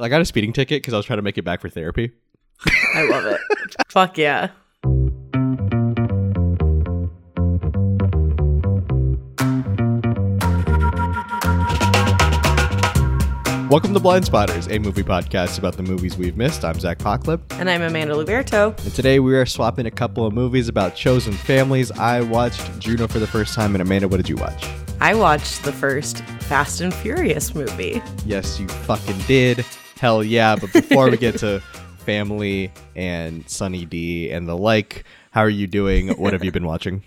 I got a speeding ticket because I was trying to make it back for therapy. I love it. Fuck yeah. Welcome to Blindspotters, a movie podcast about the movies we've missed. I'm Zac Pocklip, And I'm Amanda Luberto. and today we are swapping a couple of movies about chosen families. I watched Juno for the first time, and Amanda, what did you watch? I watched the first Fast and Furious movie. Yes, you fucking did. Hell yeah! But before we get to family and Sunny D and the like, how are you doing? What have you been watching?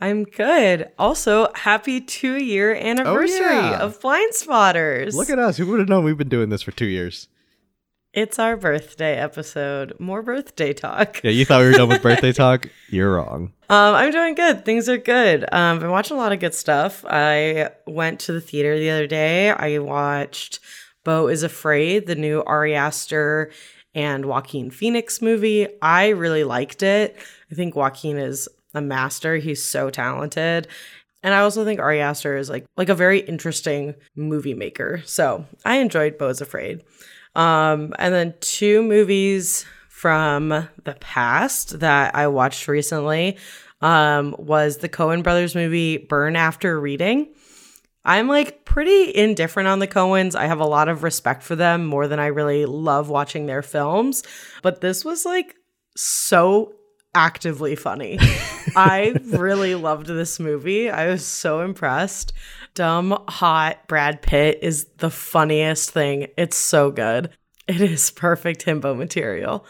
I'm good. Also, happy two year anniversary yeah. of Blindspotters. Look at us. Who would have known we've been doing this for two years? it's our birthday episode. More birthday talk. Yeah, you thought we were done with birthday talk? You're wrong. Um, I'm doing good. Things are good. Um, I've been watching a lot of good stuff. I went to the theater the other day. I watched Beau is Afraid, the new Ari Aster and Joaquin Phoenix movie. I really liked it. I think Joaquin is a master. He's so talented. And I also think Ari Aster is like like a very interesting movie maker. So I enjoyed Beau is Afraid. Um, and then two movies from the past that I watched recently um, was the Coen brothers movie Burn After Reading. I'm like pretty indifferent on the Coens. I have a lot of respect for them more than I really love watching their films. But this was like so actively funny. I really loved this movie. I was so impressed. Dumb, hot Brad Pitt is the funniest thing. It's so good. It is perfect himbo material.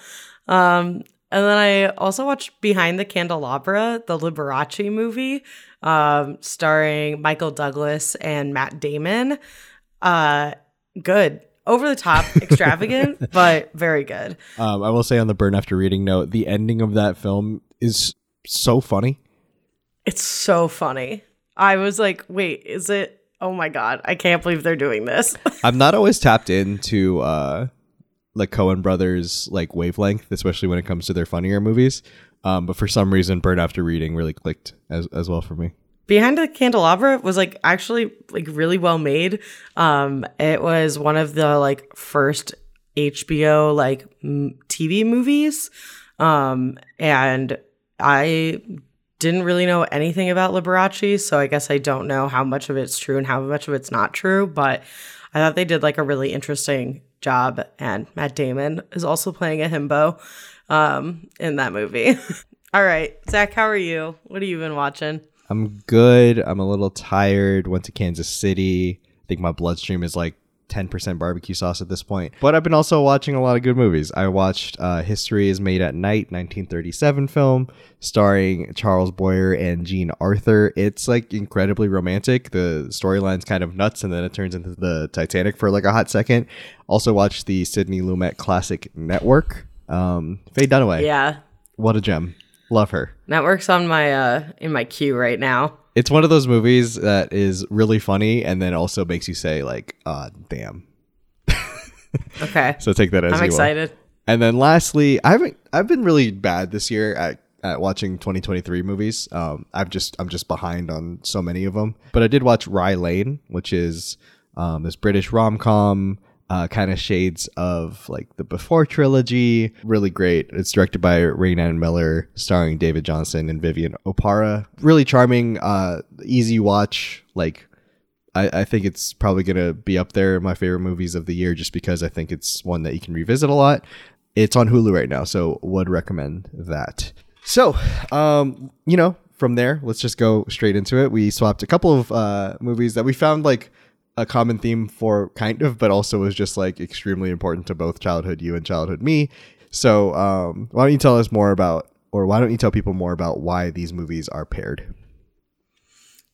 Um, and then I also watched Behind the Candelabra, the Liberace movie, um, starring Michael Douglas and Matt Damon. Uh, good. Over the top, extravagant, but very good. Um, I will say on the burn after reading note, the ending of that film is so funny. It's so funny. I was like, wait, is it? Oh my God, I can't believe they're doing this. I'm not always tapped into uh, like Coen brothers like wavelength, especially when it comes to their funnier movies. Um, but for some reason, burn after reading really clicked as as well for me. Behind the Candelabra was like actually like really well made. Um, it was one of the like first HBO like m- TV movies. Um, and I didn't really know anything about Liberace, so I guess I don't know how much of it's true and how much of it's not true, but I thought they did like a really interesting job and Matt Damon is also playing a himbo um in that movie. All right, Zac, how are you? What have you been watching? I'm good. I'm a little tired. Went to Kansas City. I think my bloodstream is like 10% barbecue sauce at this point. But I've been also watching a lot of good movies. I watched uh, History is Made at Night, 1937 film, starring Charles Boyer and Jean Arthur. It's like incredibly romantic. The storyline's kind of nuts, and then it turns into the Titanic for like a hot second. Also watched the Sidney Lumet classic Network. Um, Faye Dunaway. Yeah. What a gem. Love her. Network's on my uh in my queue right now. It's one of those movies that is really funny and then also makes you say like, "Ah, damn." Okay. So take that as I'm you will. excited. And then lastly, I haven't I've been really bad this year at at watching 2023 movies. Um, I've just I'm just behind on so many of them. But I did watch Rye Lane, which is um, this British rom com. Uh, kind of shades of like the Before trilogy. Really great. It's directed by Raine Allen-Miller, starring David Jonsson and Vivian Oparah. Really charming, uh, easy watch. Like I, I think it's probably gonna be up there in my favorite movies of the year just because I think it's one that you can revisit a lot. It's on Hulu right now, so would recommend that. So, um, you know, from there, let's just go straight into it. We swapped a couple of uh, movies that we found like a common theme for, kind of, but also was just like extremely important to both childhood you and childhood me. So, um, why don't you tell us more about, or why don't you tell people more about why these movies are paired?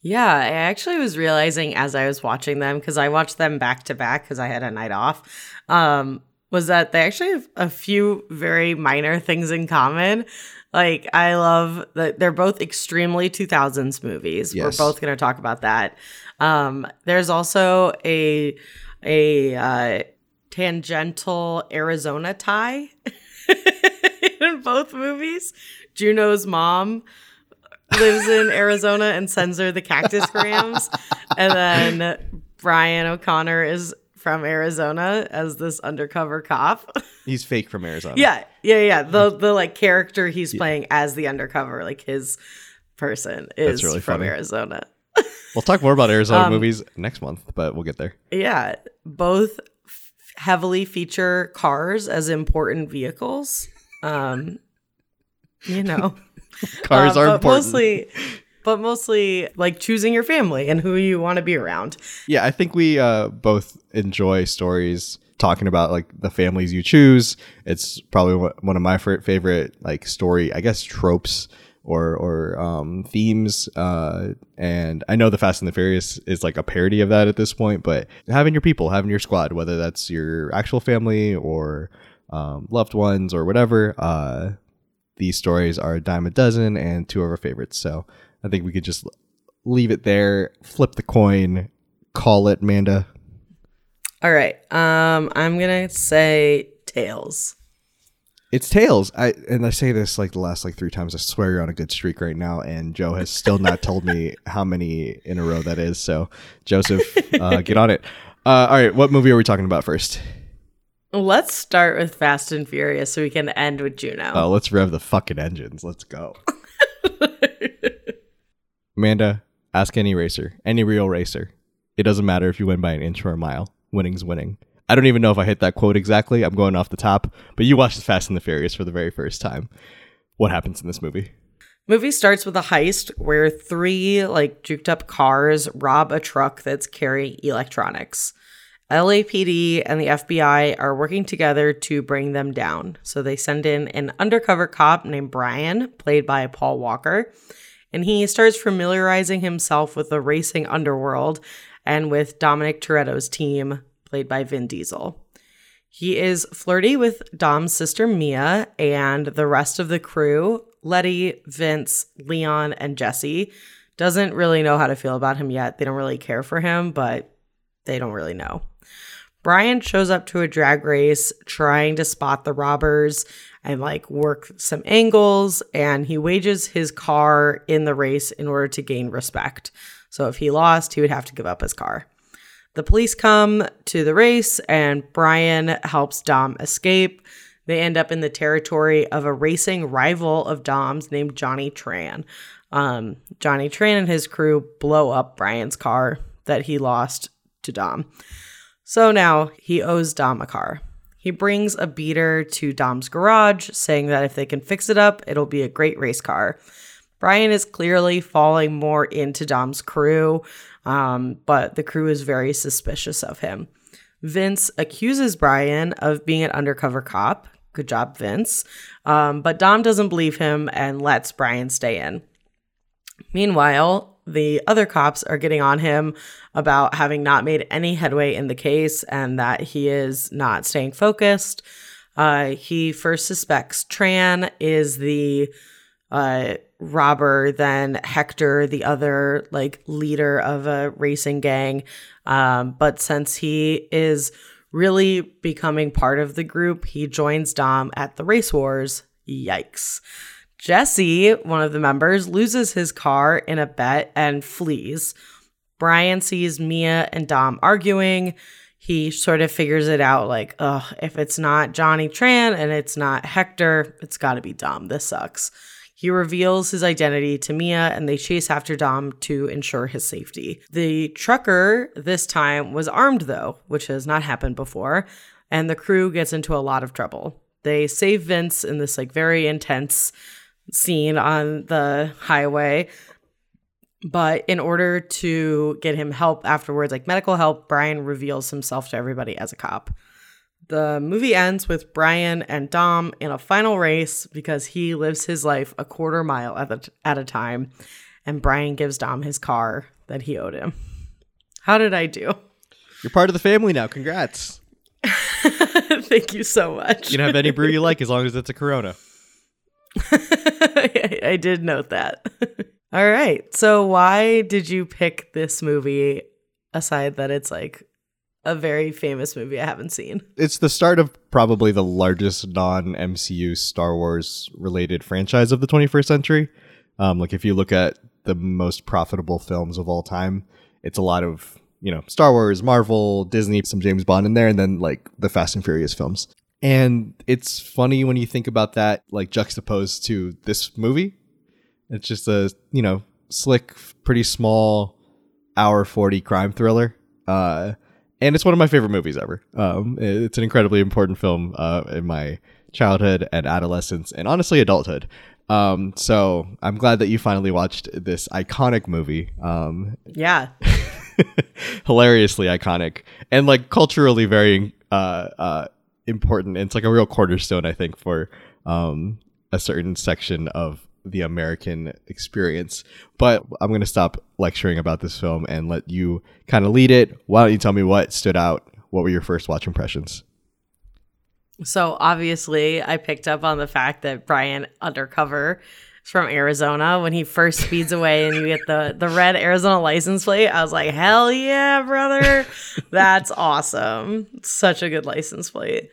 Yeah, I actually was realizing as I was watching them because I watched them back to back because I had a night off. Um, was that they actually have a few very minor things in common. Like I love that they're both extremely 2000s movies. Yes. We're both going to talk about that. Um, there's also a a uh, tangential Arizona tie in both movies. Juno's mom lives in Arizona and sends her the cactus grams. and then Brian O'Connor is from Arizona as this undercover cop. He's fake from Arizona. yeah, yeah, yeah. The the like character he's playing as the undercover, like his person is really from funny. Arizona. We'll talk more about Arizona Um, movies next month, but we'll get there. Yeah, both f- heavily feature cars as important vehicles. Um, you know, Cars Uh, are but important. Mostly, but mostly like choosing your family and who you want to be around. Yeah, I think we uh, both enjoy stories talking about like the families you choose. It's probably one of my fa- favorite like story, I guess, tropes or or um, themes. Uh, and I know the Fast and the Furious is like a parody of that at this point, but having your people, having your squad, whether that's your actual family or um, loved ones or whatever, uh, these stories are a dime a dozen and two of our favorites. So I think we could just leave it there, flip the coin, call it Manda. All right. Um, I'm gonna say tails. It's tails. I and I say this like the last like three times. I swear you're on a good streak right now, and Joe has still not told me how many in a row that is. So Joseph, uh, get on it. Uh, all right, what movie are we talking about first? Let's start with Fast and Furious so we can end with Juno. Oh, let's rev the fucking engines. Let's go. Amanda, ask any racer, any real racer. It doesn't matter if you win by an inch or a mile. Winning's winning. I don't even know if I hit that quote exactly. I'm going off the top, but you watched Fast and the Furious for the very first time. What happens in this movie? Movie starts with a heist where three like juked up cars rob a truck that's carrying electronics. LAPD and the FBI are working together to bring them down. So they send in an undercover cop named Brian, played by Paul Walker, and he starts familiarizing himself with the racing underworld and with Dominic Toretto's team, played by Vin Diesel. He is flirty with Dom's sister Mia and the rest of the crew Letty, Vince, Leon, and Jesse. Doesn't really know how to feel about him yet. They don't really care for him, but they don't really know. Brian shows up to a drag race trying to spot the robbers and like work some angles, and he wages his car in the race in order to gain respect. So if he lost, he would have to give up his car. The police come to the race, and Brian helps Dom escape. They end up in the territory of a racing rival of Dom's named Johnny Tran. Um, Johnny Tran and his crew blow up Brian's car that he lost to Dom. So now he owes Dom a car. He brings a beater to Dom's garage, saying that if they can fix it up, it'll be a great race car. Brian is clearly falling more into Dom's crew, um, but the crew is very suspicious of him. Vince accuses Brian of being an undercover cop. Good job, Vince. Um, but Dom doesn't believe him and lets Brian stay in. Meanwhile, the other cops are getting on him about having not made any headway in the case and that he is not staying focused. Uh, he first suspects Tran is the uh, robber, than Hector, the other like leader of a racing gang. Um, but since he is really becoming part of the group, he joins Dom at the race wars. Yikes. Jesse, one of the members, loses his car in a bet and flees. Brian sees Mia and Dom arguing. He sort of figures it out like, oh, if it's not Johnny Tran and it's not Hector, it's got to be Dom. This sucks. He reveals his identity to Mia and they chase after Dom to ensure his safety. The trucker this time was armed though, which has not happened before, and the crew gets into a lot of trouble. They save Vince in this like very intense scene on the highway. But in order to get him help afterwards, like medical help, Brian reveals himself to everybody as a cop. The movie ends with Brian and Dom in a final race because he lives his life a quarter mile at, the, at a time, and Brian gives Dom his car that he owed him. How did I do? You're part of the family now. Congrats. Thank you so much. You can have any brew you like as long as it's a Corona. I, I did note that. All right. So, why did you pick this movie aside that it's like a very famous movie I haven't seen? It's the start of probably the largest non MCU Star Wars related franchise of the 21st century. Um, like if you look at the most profitable films of all time, it's a lot of you know, Star Wars, Marvel, Disney, some James Bond in there, and then like the Fast and Furious films. And it's funny when you think about that, like juxtaposed to this movie. It's just a, you know, slick, pretty small hour 40 crime thriller. Uh, and it's one of my favorite movies ever. Um, it's an incredibly important film uh, in my childhood and adolescence, and honestly, adulthood. Um, so I'm glad that you finally watched this iconic movie. Um, yeah. hilariously iconic and like culturally very uh, uh, important. It's like a real cornerstone, I think, for um, a certain section of the American experience. But I'm going to stop lecturing about this film and let you kind of lead it. Why don't you tell me what stood out? What were your first watch impressions? So obviously, I picked up on the fact that Brian Undercover from Arizona. When he first speeds away and you get the the red Arizona license plate, I was like, "Hell yeah, brother! That's awesome! Such a good license plate."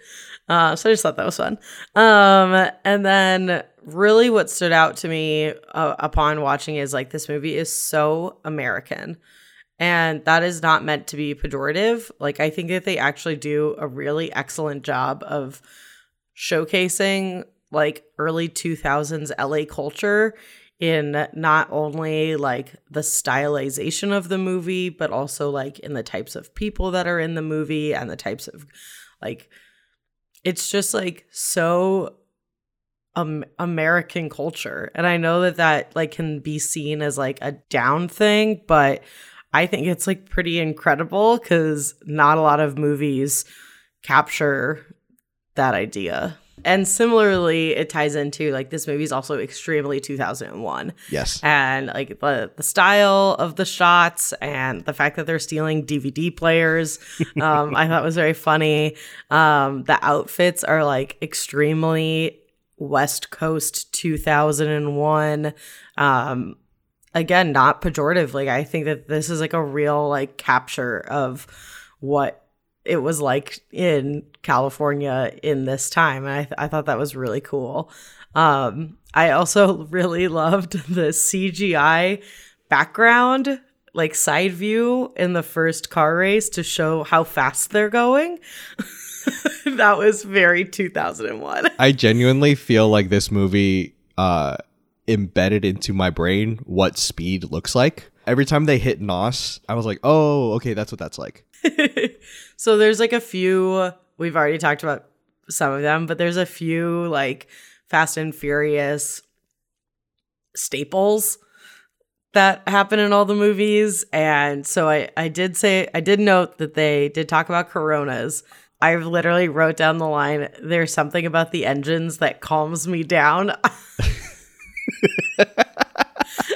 Uh, so I just thought that was fun. Um, and then really, what stood out to me uh, upon watching is like this movie is so American. And that is not meant to be pejorative. Like, I think that they actually do a really excellent job of showcasing like early 2000s LA culture in not only like the stylization of the movie, but also like in the types of people that are in the movie and the types of like, it's just like so um, American culture. And I know that that like can be seen as like a down thing, but I think it's like pretty incredible because not a lot of movies capture that idea. And similarly, it ties into like this movie is also extremely 2001. Yes. And like the, the style of the shots and the fact that they're stealing DVD players, um, I thought was very funny. Um, the outfits are like extremely West Coast 2001. Um, again not pejorative. Like i think that this is like a real like capture of what it was like in california in this time and i, th- I thought that was really cool. Um i also really loved the cgi background like side view in the first car race to show how fast they're going that was very 2001 i genuinely feel like this movie uh embedded into my brain what speed looks like. Every time they hit NOS, I was like, oh, okay, that's what that's like. so there's like a few, we've already talked about some of them, but there's a few like Fast and Furious staples that happen in all the movies. And so I, I did say, I did note that they did talk about Coronas. I literally wrote down the line, there's something about the engines that calms me down.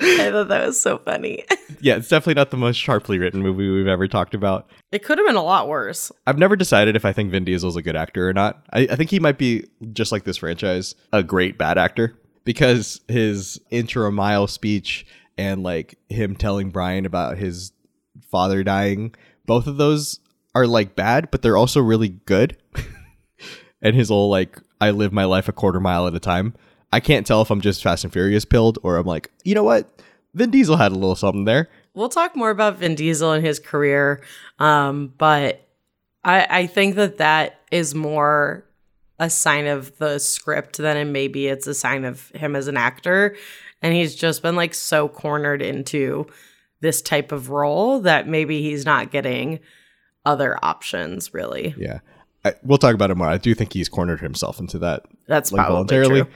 I thought that was so funny. yeah, it's definitely not the most sharply written movie we've ever talked about. It could have been a lot worse. I've never decided if I think Vin Diesel's a good actor or not. I, I think he might be, just like this franchise, a great bad actor because his intro mile speech and like him telling Brian about his father dying, both of those are like bad, but they're also really good. and his whole like, I live my life a quarter mile at a time I can't tell if I'm just Fast and Furious pilled or I'm like, you know what? Vin Diesel had a little something there. We'll talk more about Vin Diesel and his career, um, but I, I think that that is more a sign of the script than it maybe it's a sign of him as an actor. And he's just been like so cornered into this type of role that maybe he's not getting other options really. Yeah. I, we'll talk about it more. I do think he's cornered himself into that. That's like, probably voluntarily. True.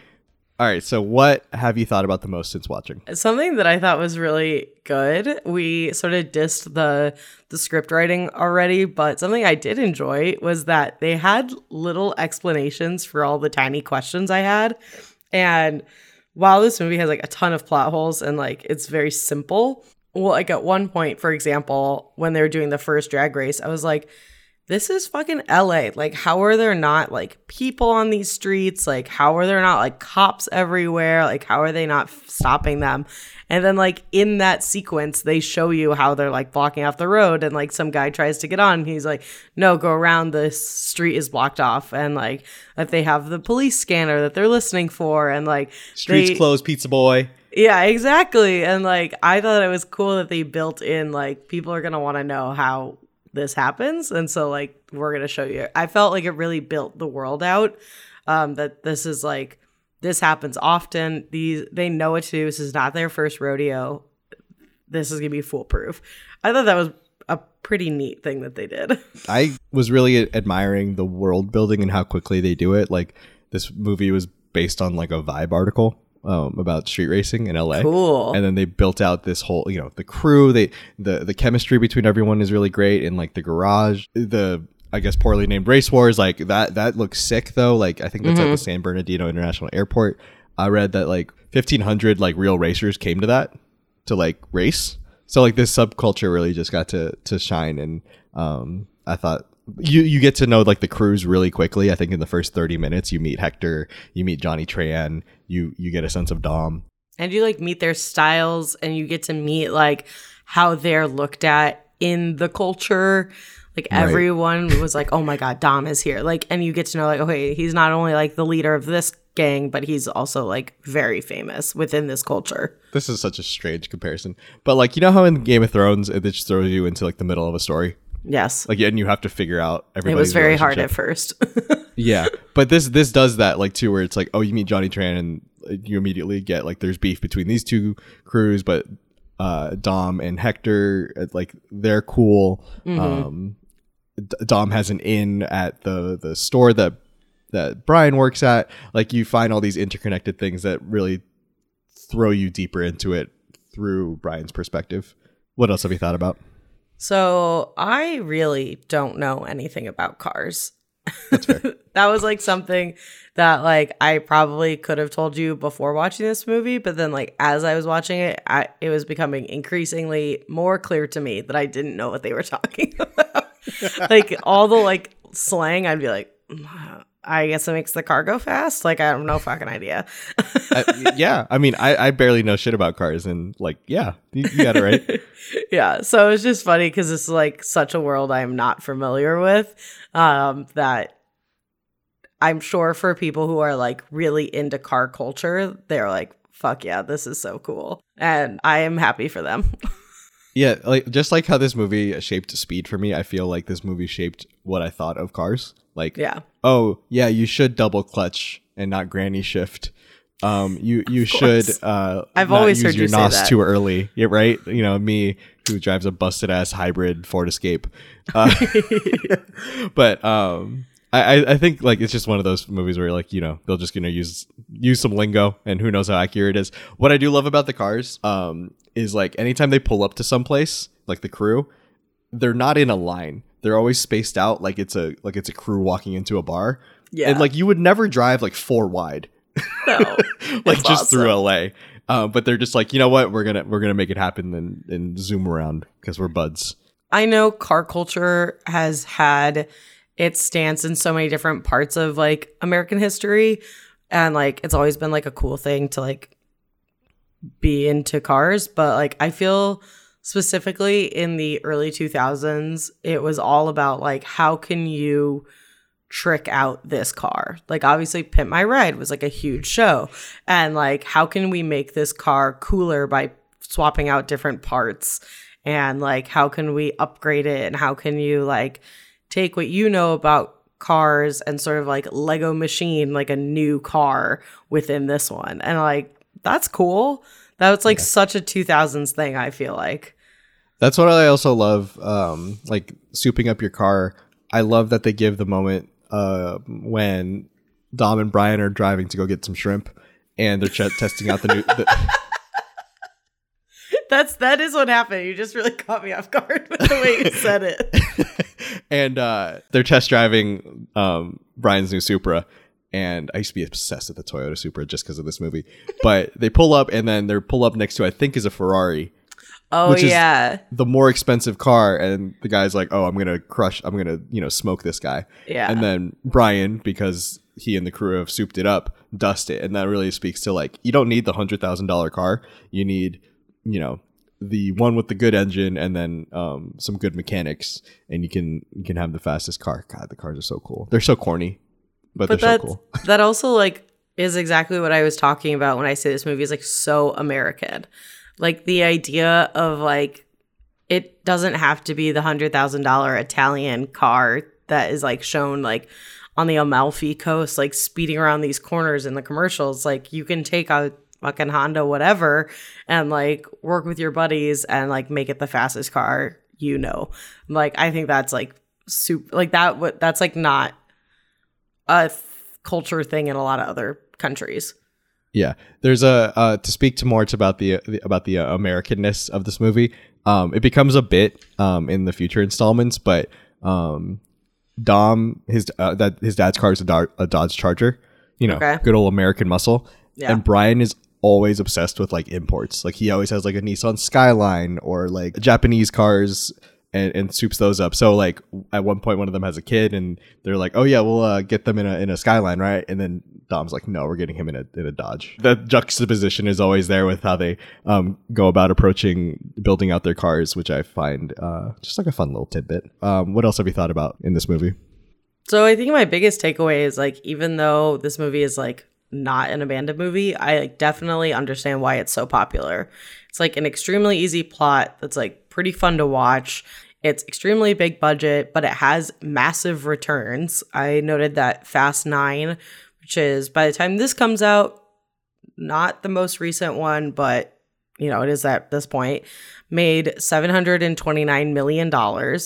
All right. So, what have you thought about the most since watching? Something that I thought was really good. We sort of dissed the the script writing already, but something I did enjoy was that they had little explanations for all the tiny questions I had. And while this movie has like a ton of plot holes and like it's very simple, well, like at one point, for example, when they were doing the first drag race, I was like this is fucking LA. Like, how are there not like people on these streets? Like, how are there not like cops everywhere? Like, how are they not stopping them? And then, like, in that sequence, they show you how they're like blocking off the road, and like some guy tries to get on. he's like, no, go around. The street is blocked off. And like, that they have the police scanner that they're listening for. And like, streets they, closed, pizza boy Yeah, exactly. And like I thought it was cool that they built in like people are gonna want to know how this happens, and so like we're gonna show you. I felt like it really built the world out. Um, that this is like this happens often. These they know what to do. This is not their first rodeo. This is gonna be foolproof. I thought that was a pretty neat thing that they did. I was really admiring the world building and how quickly they do it. Like this movie was based on like a Vibe article um, about street racing in LA. Cool. And then they built out this whole, you know, the crew. They the the chemistry between everyone is really great. And like the garage, the I guess poorly named race wars, like that that looks sick though. Like I think that's at the San Bernardino International Airport. I read that like fifteen hundred like real racers came to that to like race. So like this subculture really just got to to shine, and um, I thought you you get to know like the crews really quickly. I think in the first thirty minutes, you meet Hector, you meet Johnny Tran, you you get a sense of Dom. and you like meet their styles and you get to meet like how they're looked at in the culture like Right. everyone was like oh my god dom is here like and you get to know like okay he's not only like the leader of this gang but he's also like very famous within this culture This is such a strange comparison, but like you know how in Game of Thrones it just throws you into like the middle of a story, yes like and you have to figure out everything. it was very hard at first Yeah, but this this does that like too, where it's like, oh, you meet Johnny Tran, and you immediately get like there's beef between these two crews, but uh, Dom and Hector, uh, like they're cool. Um, D- Dom has an in at the the store that that Brian works at. Like you find all these interconnected things that really throw you deeper into it through Brian's perspective. What else have you thought about? So I really don't know anything about cars. That was like something that like I probably could have told you before watching this movie, but then like as I was watching it, I, it was becoming increasingly more clear to me that I didn't know what they were talking about. like all the like slang, I'd be like, "Mm, I guess it makes the car go fast. Like I have no fucking idea. I, yeah, I mean, I, I barely know shit about cars, and like, yeah, you, you got it right. yeah so it's just funny because it's like such a world i'm not familiar with um that i'm sure for people who are like really into car culture they're like fuck yeah this is so cool and i am happy for them Yeah, like just like how this movie shaped speed for me, I feel like this movie shaped what I thought of cars. Like, yeah oh yeah, you should double clutch and not granny shift. Um, you you should uh, I've always use heard your you say nos that. too early. Yeah, right. You know me who drives a busted ass hybrid Ford Escape. Uh, but um, I I- I think like it's just one of those movies where like you know they'll just gonna use use some lingo and who knows how accurate it is. What I do love about the cars um is like anytime they pull up to someplace like the crew, they're not in a line. They're always spaced out like it's a like it's a crew walking into a bar. Yeah. and like you would never drive like four wide no like just through. LA. Uh, but they're just like, you know what, we're gonna we're gonna make it happen and, and zoom around because we're buds. I know car culture has had its stance in so many different parts of like American history. And like it's always been like a cool thing to like be into cars. But like I feel specifically in the early 2000s, it was all about like how can you trick out this car? Like obviously Pimp My Ride was like a huge show. And like how can we make this car cooler by swapping out different parts? and like how can we upgrade it and how can you like take what you know about cars and sort of like lego machine like a new car within this one and like that's cool that was like such a 2000s thing i feel like That's what I also love. Um, like souping up your car. I love that they give the moment uh when Dom and Brian are driving to go get some shrimp, and they're ch- testing out the new. The, that's that is what happened you just really caught me off guard with the way you said it and uh, they're test driving um, Brian's new Supra. And I used to be obsessed with the Toyota Supra just because of this movie. But they pull up, and then they're pull up next to I think is a Ferrari, oh Which is- yeah the more expensive car. And the guy's like, "Oh, I'm gonna crush. I'm gonna you know smoke this guy." yeah And then Brian, because he and the crew have souped it up, dust it, and that really speaks to like you don't need the hundred thousand dollar car. You need you know the one with the good engine and then um, some good mechanics, and you can you can have the fastest car. God, the cars are so cool. They're so corny, but, but they're so cool. that also like is exactly what I was talking about when I say this movie is like so American. Like the idea of like it doesn't have to be the hundred thousand dollar Italian car that is like shown like on the Amalfi coast, like speeding around these corners in the commercials. Like you can take a fucking Honda, whatever, and like work with your buddies and like make it the fastest car you know. Like I think that's like super like that what that's like not a th- culture thing in a lot of other countries. Yeah, there's a uh, to speak to more about the, the about the uh, Americanness of this movie. Um, it becomes a bit um, in the future installments, but um, Dom his uh, that his dad's car is a, Do- a Dodge Charger. You know, Okay. good old American muscle. Yeah. And Brian is always obsessed with like imports. Like he always has like a Nissan Skyline or like Japanese cars and, and soups those up. So like at one point one of them has a kid and they're like, "Oh yeah, we'll uh, get them in a in a Skyline, right?" And then Dom's like, "No, we're getting him in a in a Dodge." That juxtaposition is always there with how they um, go about approaching building out their cars, which I find uh, just like a fun little tidbit. Um, what else have you thought about in this movie? So I think my biggest takeaway is like even though this movie is like not an abandoned movie, I like definitely understand why it's so popular. It's like an extremely easy plot that's like pretty fun to watch. It's extremely big budget, but it has massive returns. I noted that Fast 9, which is by the time this comes out, not the most recent one, but you know, it is at this point, made $729 million.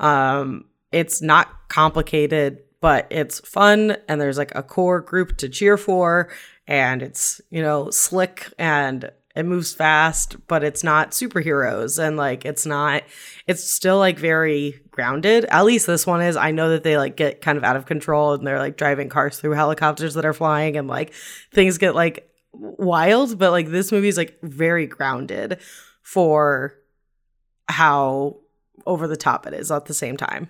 Um, it's not complicated, but it's fun and there's like a core group to cheer for and it's, you know, slick and it moves fast, but it's not superheroes and like it's not it's still like very grounded. At least this one is. I know that they like get kind of out of control and they're like driving cars through helicopters that are flying and like things get like wild, but like this movie is like very grounded for how over the top it is at the same time.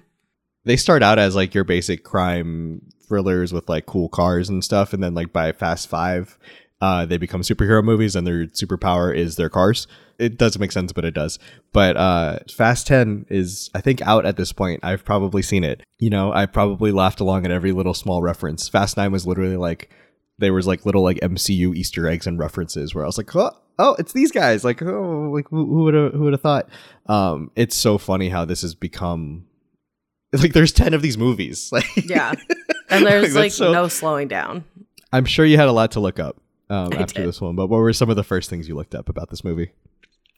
they start out as like your basic crime thrillers with like cool cars and stuff and then like by fast five uh they become superhero movies and their superpower is their cars. It doesn't make sense but it does. But uh fast 10 is i think out at this point. I've probably seen it. You know i probably laughed along at every little small reference. Fast 9 was literally like there was like little like mcu easter eggs and references where i was like oh, oh it's these guys. Like oh like who, who would have who would have thought? Um it's so funny how this has become like there's 10 of these movies. Like Yeah. And there's That's like so- no slowing down. i'm sure you had a lot to look up um, after did. this one but what were some of the first things you looked up about this movie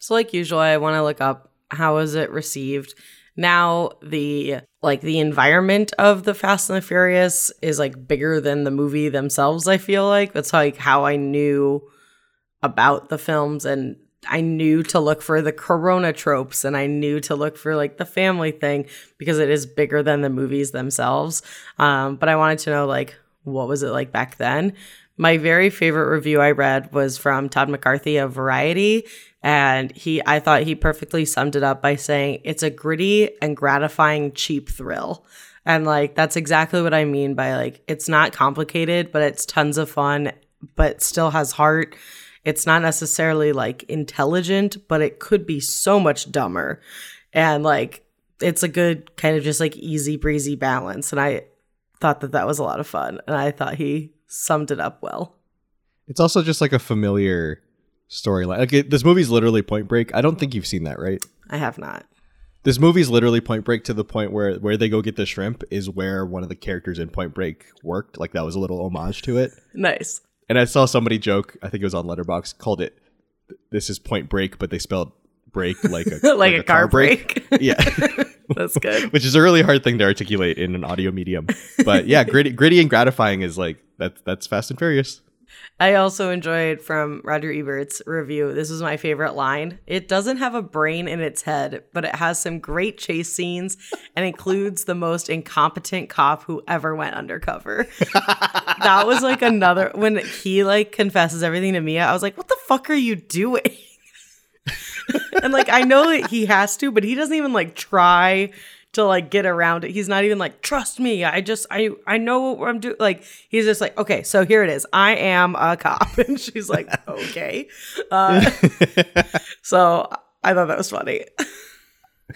So like usual, I want to look up how was it received. Now the like the environment of the Fast and the Furious is like bigger than the movie themselves. I feel like that's like how I knew about the films and I knew to look for the corona tropes and I knew to look for like the family thing because it is bigger than the movies themselves. Um, but I wanted to know like what was it like back then? My very favorite review I read was from Todd McCarthy of Variety and he I thought he perfectly summed it up by saying it's a gritty and gratifying cheap thrill. And like that's exactly what I mean by like it's not complicated, but it's tons of fun, but still has heart. It's not necessarily like intelligent, but it could be so much dumber. And like it's a good kind of just like easy breezy balance. And I thought that that was a lot of fun. And I thought he summed it up well. it's also just like a familiar storyline like it, this movie's literally point break i don't think you've seen that right I have not. this movie's literally point break to the point where where they go get the shrimp is where one of the characters in point break worked like that was a little homage to it Nice. and i saw somebody joke i think it was on Letterboxd called it this is point break but they spelled break like a like, a, car, break. yeah That's good. which is a really hard thing to articulate in an audio medium but yeah gritty gritty and gratifying is like that's that's fast and furious I also enjoyed from Roger Ebert's review. This was my favorite line. It doesn't have a brain in its head, but it has some great chase scenes and includes the most incompetent cop who ever went undercover. that was like another when he like confesses everything to Mia. I was like, "What the fuck are you doing?" and like I know that he has to, but he doesn't even like try to like get around it. He's not even like, trust me. I just I I know what I'm doing. Like he's just like, okay, so here it is. I am a cop, and she's like, okay. Uh, so I thought that was funny.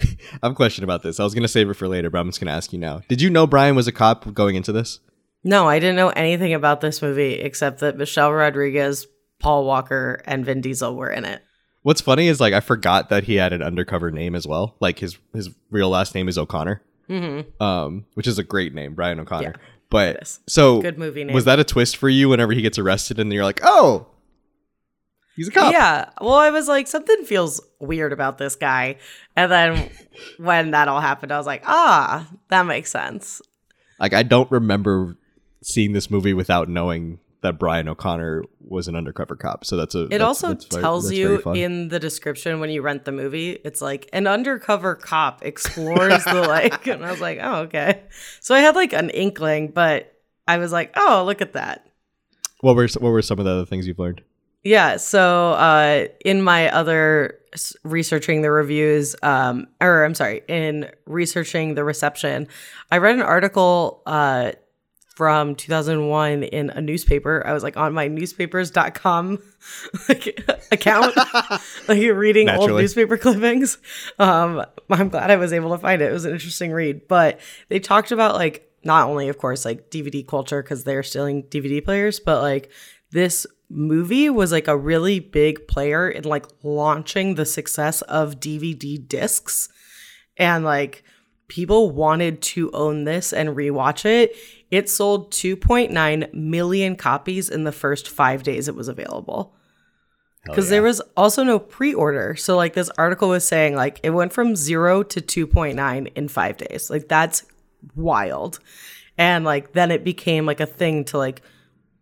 I have a question about this. I was gonna save it for later, but I'm just gonna ask you now. Did you know Brian was a cop going into this? No, I didn't know anything about this movie except that Michelle Rodriguez, Paul Walker, and Vin Diesel were in it. What's funny is like I forgot that he had an undercover name as well. Like his his real last name is O'Connor, Mm-hmm. um, which is a great name, Brian O'Connor. Yeah, but so Good movie name. was that a twist for you whenever he gets arrested and you're like, oh, he's a cop? Yeah. Well, I was like, something feels weird about this guy. And then when that all happened, I was like, ah, that makes sense. Like I don't remember seeing this movie without knowing that Brian O'Connor was an undercover cop. So that's a. It that's- also that's tells that's you in the description when you rent the movie, it's like an undercover cop explores the like. And I was like, oh, okay. So I had like an inkling, but I was like, oh, look at that. What were what were some of the other things you've learned? Yeah. So uh, in my other researching the reviews, um, or I'm sorry, in researching the reception, I read an article uh, from 2001 in a newspaper. I was like on my newspapers.com like, account, like reading old newspaper clippings. Um, I'm glad I was able to find it. It was an interesting read, but they talked about like not only, of course, like DVD culture because they're stealing DVD players, but like this movie was like a really big player in like launching the success of DVD discs and like people wanted to own this and rewatch it. It sold 2.9 million copies in the first 5 days it was available. Cuz there was also no pre-order. So like this article was saying like it went from 0 to 2.9 in 5 days. Like that's wild. And like then it became like a thing to like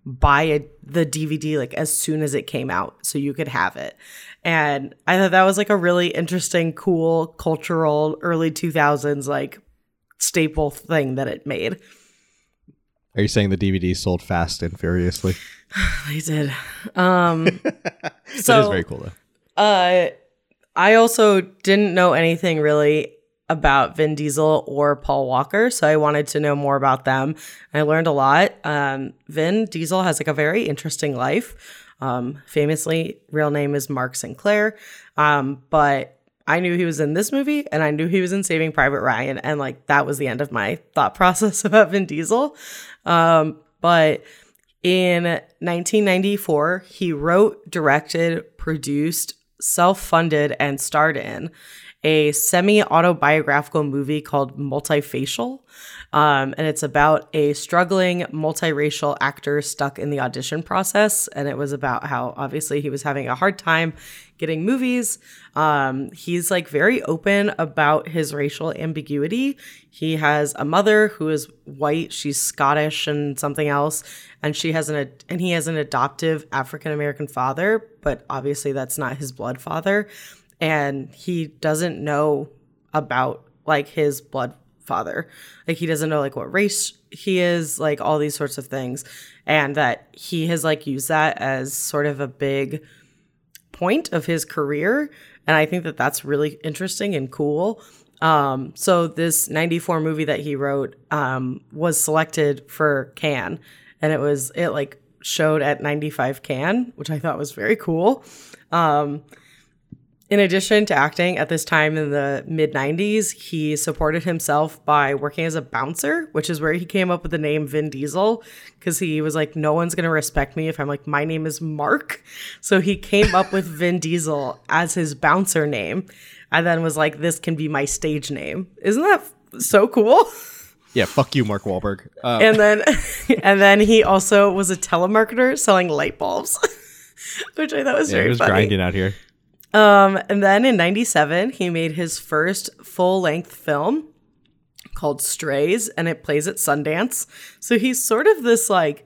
buy a, the DVD like as soon as it came out so you could have it. And I thought that was like a really interesting, cool, cultural early 2000s like staple thing that it made. Are you saying the DVD sold fast and furiously? They did. Um so is very cool though. Uh, I also didn't know anything really about Vin Diesel or Paul Walker, so I wanted to know more about them. I learned a lot. Um, Vin Diesel has like a very interesting life. Um, famously, real name is Mark Sinclair, um, but I knew he was in this movie, and I knew he was in Saving Private Ryan, and like that was the end of my thought process about Vin Diesel. Um, but in 1994, he wrote, directed, produced, self funded, and starred in a semi autobiographical movie called Multifacial. Um, and it's about a struggling multiracial actor stuck in the audition process. And it was about how obviously he was having a hard time getting movies. Um, he's like very open about his racial ambiguity. He has a mother who is white, she's Scottish and something else, and she has an and he has an adoptive African American father, but obviously that's not his blood father, and he doesn't know about like his blood father. Like he doesn't know like what race he is, like all these sorts of things, and that he has like used that as sort of a big point of his career. And i think that that's really interesting and cool. Um, so this 94 movie that he wrote um, was selected for cannes. And it was it like showed at 95 cannes which i thought was very cool. Um, in addition to acting at this time in the mid 90s, he supported himself by working as a bouncer, which is where he came up with the name Vin Diesel because he was like, no one's going to respect me if I'm like, my name is Mark. So he came up with Vin Diesel as his bouncer name and then was like, this can be my stage name. Isn't that so cool? Yeah, fuck you, Mark Wahlberg. Uh, and then and then he also was a telemarketer selling light bulbs. Which I thought was yeah, he was funny. grinding out here. Um, and then in 97, he made his first full length film called Strays, and it plays at Sundance. So he's sort of this like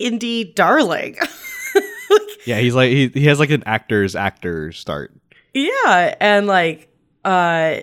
indie darling. Yeah, he's like he, he has like an actor's actor start. yeah. And like, uh,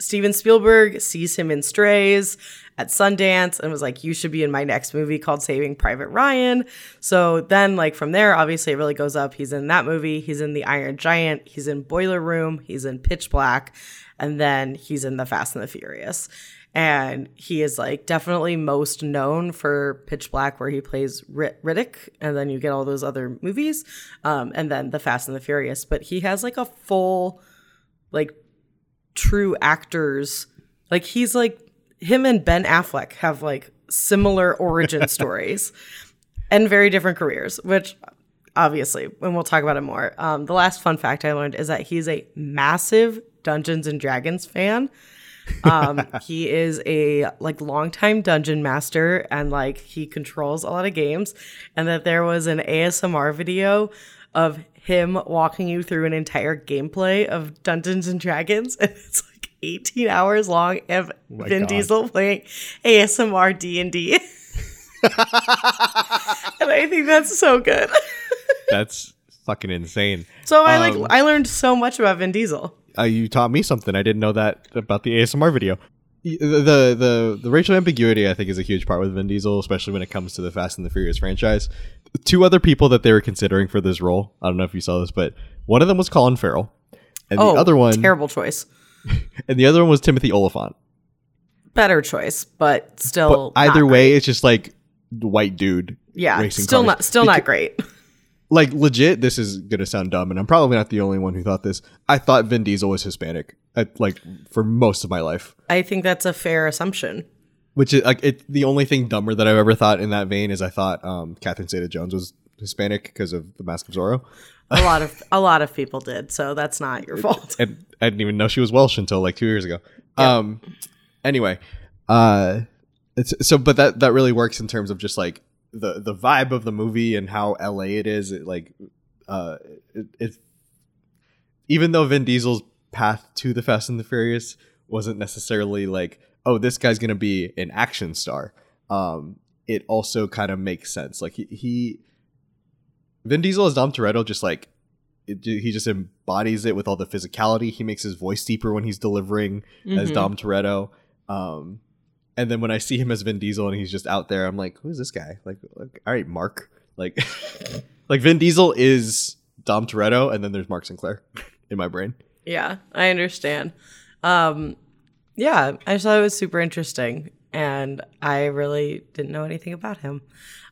Steven Spielberg sees him in Strays at Sundance and was like, You should be in my next movie called Saving Private Ryan. So then, like, from there, obviously, it really goes up. He's in that movie, he's in The Iron Giant, he's in Boiler Room, he's in Pitch Black, and then he's in The Fast and the Furious. And he is like definitely most known for Pitch Black, where he plays Rid- Riddick, and then you get all those other movies, um, and then The Fast and the Furious. But he has like a full, like, true actors. Like he's like him and Ben Affleck have like similar origin stories and very different careers, which obviously, and we'll talk about it more. Um, the last fun fact I learned is that he's a massive Dungeons and Dragons fan. um, he is a like longtime dungeon master and like he controls a lot of games. And that there was an ASMR video of him walking you through an entire gameplay of Dungeons and Dragons, and it's 18 hours long of my Vin God. Diesel playing ASMR D and D. And I think that's so good. That's fucking insane. So I Um, like I learned so much about Vin Diesel. Uh, you taught me something. I didn't know that about the ASMR video. The, the the the racial ambiguity I think is a huge part with Vin Diesel, especially when it comes to the Fast and the Furious franchise. Two other people that they were considering for this role. I don't know if you saw this, but one of them was Colin Farrell, and oh, the other one terrible choice. and the other one was Timothy Olyphant. Better choice, but still. But either way, great. it's just like the white dude. yeah, still cars. not still not great. like legit this is gonna sound dumb and i'm probably not the only one who thought this i thought vin diesel was hispanic at, like for most of my life I think that's a fair assumption. which is like it the only thing dumber that i've ever thought in that vein is i thought um catherine zeta jones was hispanic because of the mask of zorro A lot of a lot of people did, so that's not your fault. and i didn't even know she was welsh until like two years ago. Um anyway uh it's so but that that really works in terms of just like the the vibe of the movie and how la it is it like uh it, it even though vin diesel's path to the fast and the furious wasn't necessarily like oh this guy's gonna be an action star um it also kind of makes sense. Like he, he vin diesel as dom toretto just like it, he just embodies it with all the physicality he makes his voice deeper when he's delivering as Mhm. Dom Toretto. Um, and then when I see him as Vin Diesel and he's just out there, I'm like, who's this guy? Like, like all right, Mark. Like, like Vin Diesel is Dom Toretto, and then there's Mark Sinclair in my brain. Yeah, I understand. Um, yeah, I just thought it was super interesting, and I really didn't know anything about him.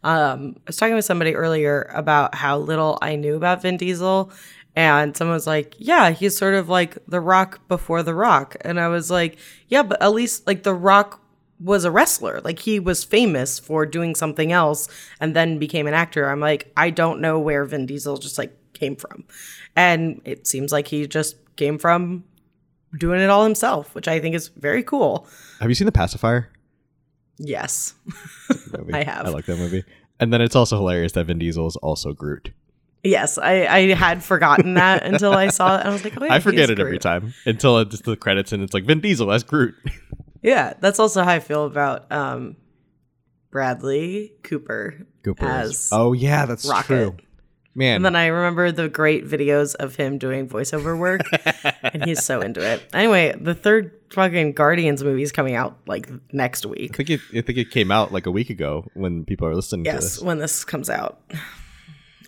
Um, I was talking with somebody earlier about how little I knew about Vin Diesel, and someone was like, "Yeah, he's sort of like The Rock before The Rock," and I was like, "Yeah, but at least like The Rock." was a wrestler like he was famous for doing something else and then became an actor i'm like i don't know where vin diesel just like came from and it seems like he just came from doing it all himself, which I think is very cool. Have you seen The Pacifier? Yes. I have. I like that movie. And then it's also hilarious that Vin Diesel is also Groot. Yes, I, I had forgotten that until I saw it. I was like, oh, yeah, I forget it is every time until it's the credits and it's like Vin Diesel as Groot. Yeah, that's also how I feel about um, Bradley Cooper. Cooper As oh yeah, that's Rocket. true. Man, And then I remember the great videos of him doing voiceover work, and he's so into it. Anyway, the third fucking Guardians movie is coming out like next I week. think it I think it came out like a week ago when people are listening to Yes, this. when this comes out,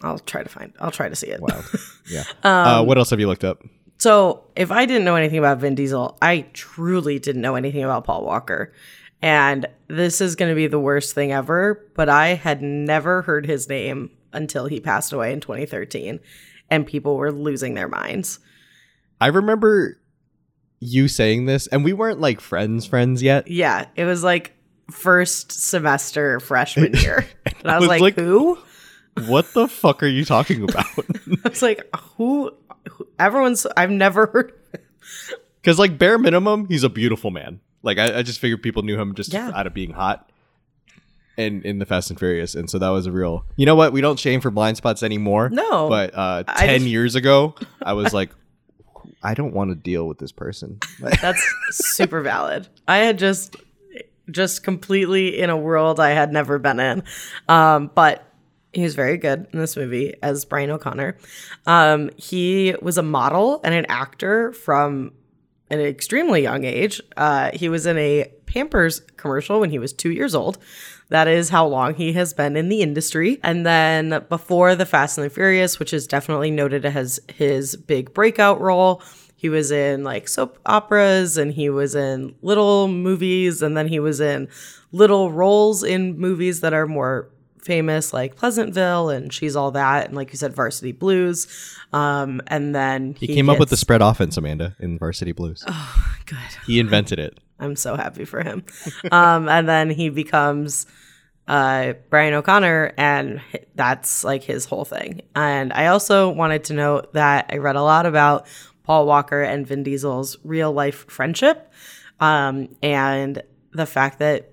I'll try to find. I'll try to see it. Wild. Yeah. Um, uh, what else have you looked up? So, if I didn't know anything about Vin Diesel, I truly didn't know anything about Paul Walker. And this is going to be the worst thing ever, but I had never heard his name until he passed away in 2013, and people were losing their minds. I remember you saying this, and we weren't like friends, friends yet. Yeah, it was like first semester freshman year. And I was, was like, like- who? What the fuck are you talking about? I was like, who? who- Everyone's, I've never heard. Because like bare minimum, he's a beautiful man. Like I, I just figured people knew him just Yeah. out of being hot. And in the Fast and Furious, and so that was a real. You know what? We don't shame for blind spots anymore. No. but uh, ten just- years ago, I was like, I don't want to deal with this person. That's super valid. I had just just completely in a world I had never been in. Um, but he was very good in this movie as Brian O'Conner. Um, he was a model and an actor from an extremely young age. Uh, he was in a Pampers commercial when he was two years old. That is how long he has been in the industry. And then before the Fast and the Furious, which is definitely noted as his big breakout role, he was in like soap operas and he was in little movies and then he was in little roles in movies that are more famous like Pleasantville and she's all that and like you said Varsity Blues. Um and then He, came up with the spread offense, Amanda, in Varsity Blues. Oh, good. He invented it. I'm so happy for him. um, and then he becomes uh, Brian O'Conner, and that's like his whole thing. And I also wanted to note that I read a lot about Paul Walker and Vin Diesel's real life friendship, um, and the fact that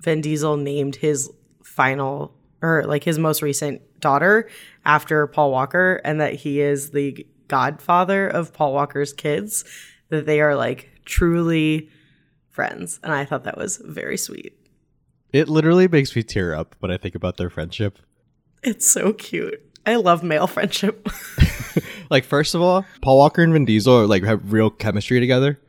Vin Diesel named his final or like his most recent daughter after Paul Walker, and that he is the godfather of Paul Walker's kids. That they are like truly friends, and I thought that was very sweet. It literally makes me tear up when I think about their friendship. It's so cute. I love male friendship. Like, first of all, Paul Walker and Vin Diesel are like have real chemistry together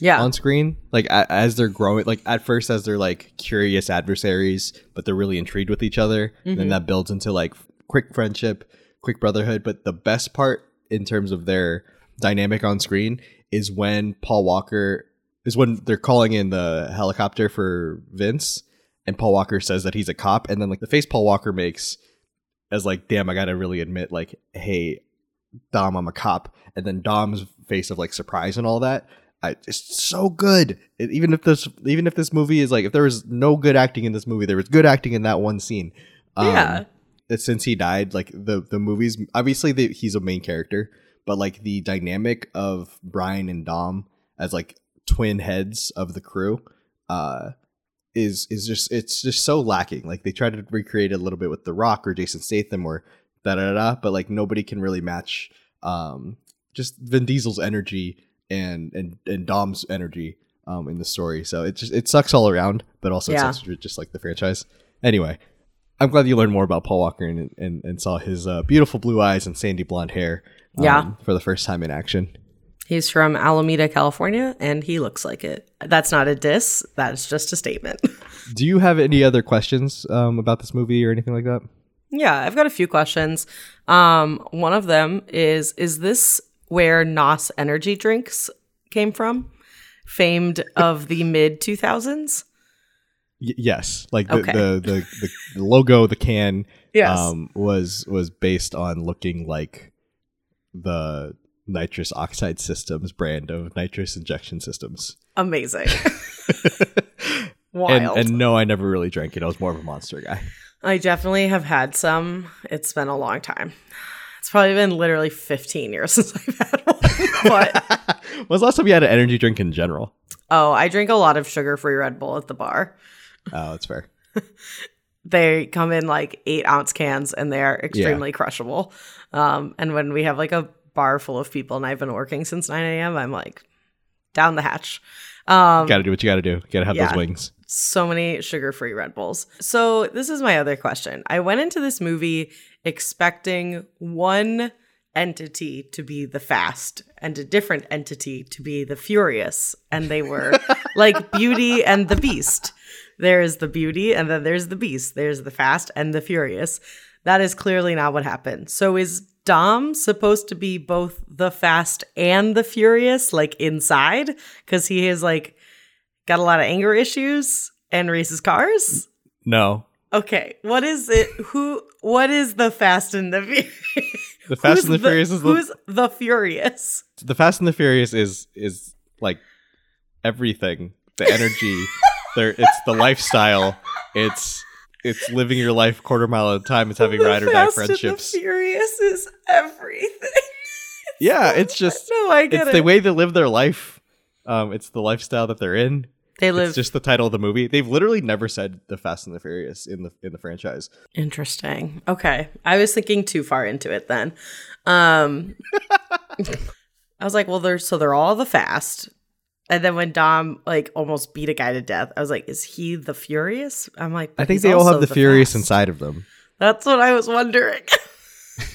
yeah, on screen. Like a, as they're growing, like at first as they're like curious adversaries, but they're really intrigued with each other. And then mm-hmm. that builds into like quick friendship, quick brotherhood. But the best part in terms of their dynamic on screen is when Paul Walker is when they're calling in the helicopter for Vince, and Paul Walker says that he's a cop, and then like the face Paul Walker makes as like, damn, I gotta really admit, like, hey, Dom, I'm a cop, and then Dom's face of like surprise and all that. I, it's so good. It, even if this, even if this movie is like, if there was no good acting in this movie, there was good acting in that one scene. Um, Yeah. Since he died, like the the movies, obviously the, he's a main character, but like the dynamic of Brian and Dom as like twin heads of the crew, uh, is is just it's just so lacking. Like they try to recreate it a little bit with The Rock or Jason Statham or da da da, but like nobody can really match um just Vin Diesel's energy and and and Dom's energy um in the story. So it just it sucks all around, but also Yeah. it sucks just like the franchise. Anyway, I'm glad you learned more about Paul Walker and and, and saw his uh, beautiful blue eyes and sandy blonde hair. um, Yeah. for the first time in action. he's from Alameda, California, and he looks like it. That's not a diss. That's just a statement. Do you have any other questions um, about this movie or anything like that? Yeah, I've got a few questions. Um, one of them is Is this where NOS energy drinks came from? Famed of the mid 2000s? Y- yes, like the, Okay. the, the the logo, the can, Yes. um, was was based on looking like the nitrous oxide systems brand of nitrous injection systems. Amazing. and Wild. and no, I never really drank it. I was more of a monster guy. I definitely have had some. It's been a long time. It's probably been literally 15 years since I've had one. but was the last time you had an energy drink in general? oh, I drink a lot of sugar free Red Bull at the bar. Oh, that's fair. They come in like eight ounce cans and they are extremely crushable. Um, and when we have like a bar full of people and I've been working since 9 a.m., I'm like down the hatch. Um, got to do what you got to do. Got to have yeah. those wings. so many sugar free Red Bulls. So, this is my other question. I went into this movie expecting one entity to be the fast and a different entity to be the furious. And they were like Beauty and the Beast. There is the beauty, and then there's the beast. There's the fast and the furious. That is clearly not what happened. So, is Dom supposed to be both the fast and the furious, like inside? Because he has like got a lot of anger issues and races cars. No, Okay, what is it? Who? What is the Fast and the Furious? the Fast Who's and the Furious is the, who's the Furious? the Fast and the Furious is is like everything. The energy, there. It's the lifestyle. It's it's living your life quarter mile at a time. It's having The ride or die Fast and friendships. the Furious is everything. Yeah, it's just no, I get it's it. the way they live their life. Um, it's the lifestyle that they're in. they live. It's just the title of the movie. They've literally never said the Fast and the Furious in the in the franchise. Interesting. Okay, I was thinking too far into it then. Um, I was like, well, they're so they're all the Fast. And then when Dom like almost beat a guy to death, I was like, "Is he the Furious?" I'm like, I think they all have the, Furious Fast." inside of them That's what I was wondering.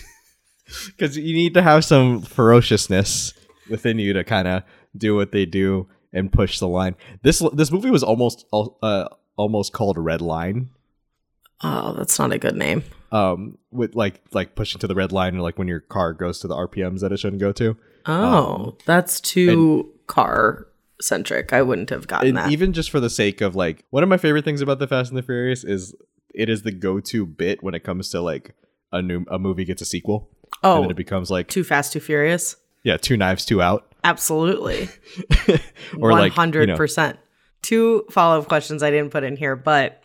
because you need to have some ferociousness within you to kind of do what they do and push the line. This this movie was almost al- uh, almost called Red Line. oh, that's not a good name. Um, with like like pushing to the red line, like when your car goes to the RPMs that it shouldn't go to. Oh, that's too car centric. I wouldn't have gotten and that. even just for the sake of like one of my favorite things about the Fast and the Furious is it is the go-to bit when it comes to like a new a movie gets a sequel. And Oh, then it becomes like Too Fast, Too Furious. yeah, two knives, two out. Absolutely. or One like you hundred know, percent. Two follow up questions I didn't put in here, but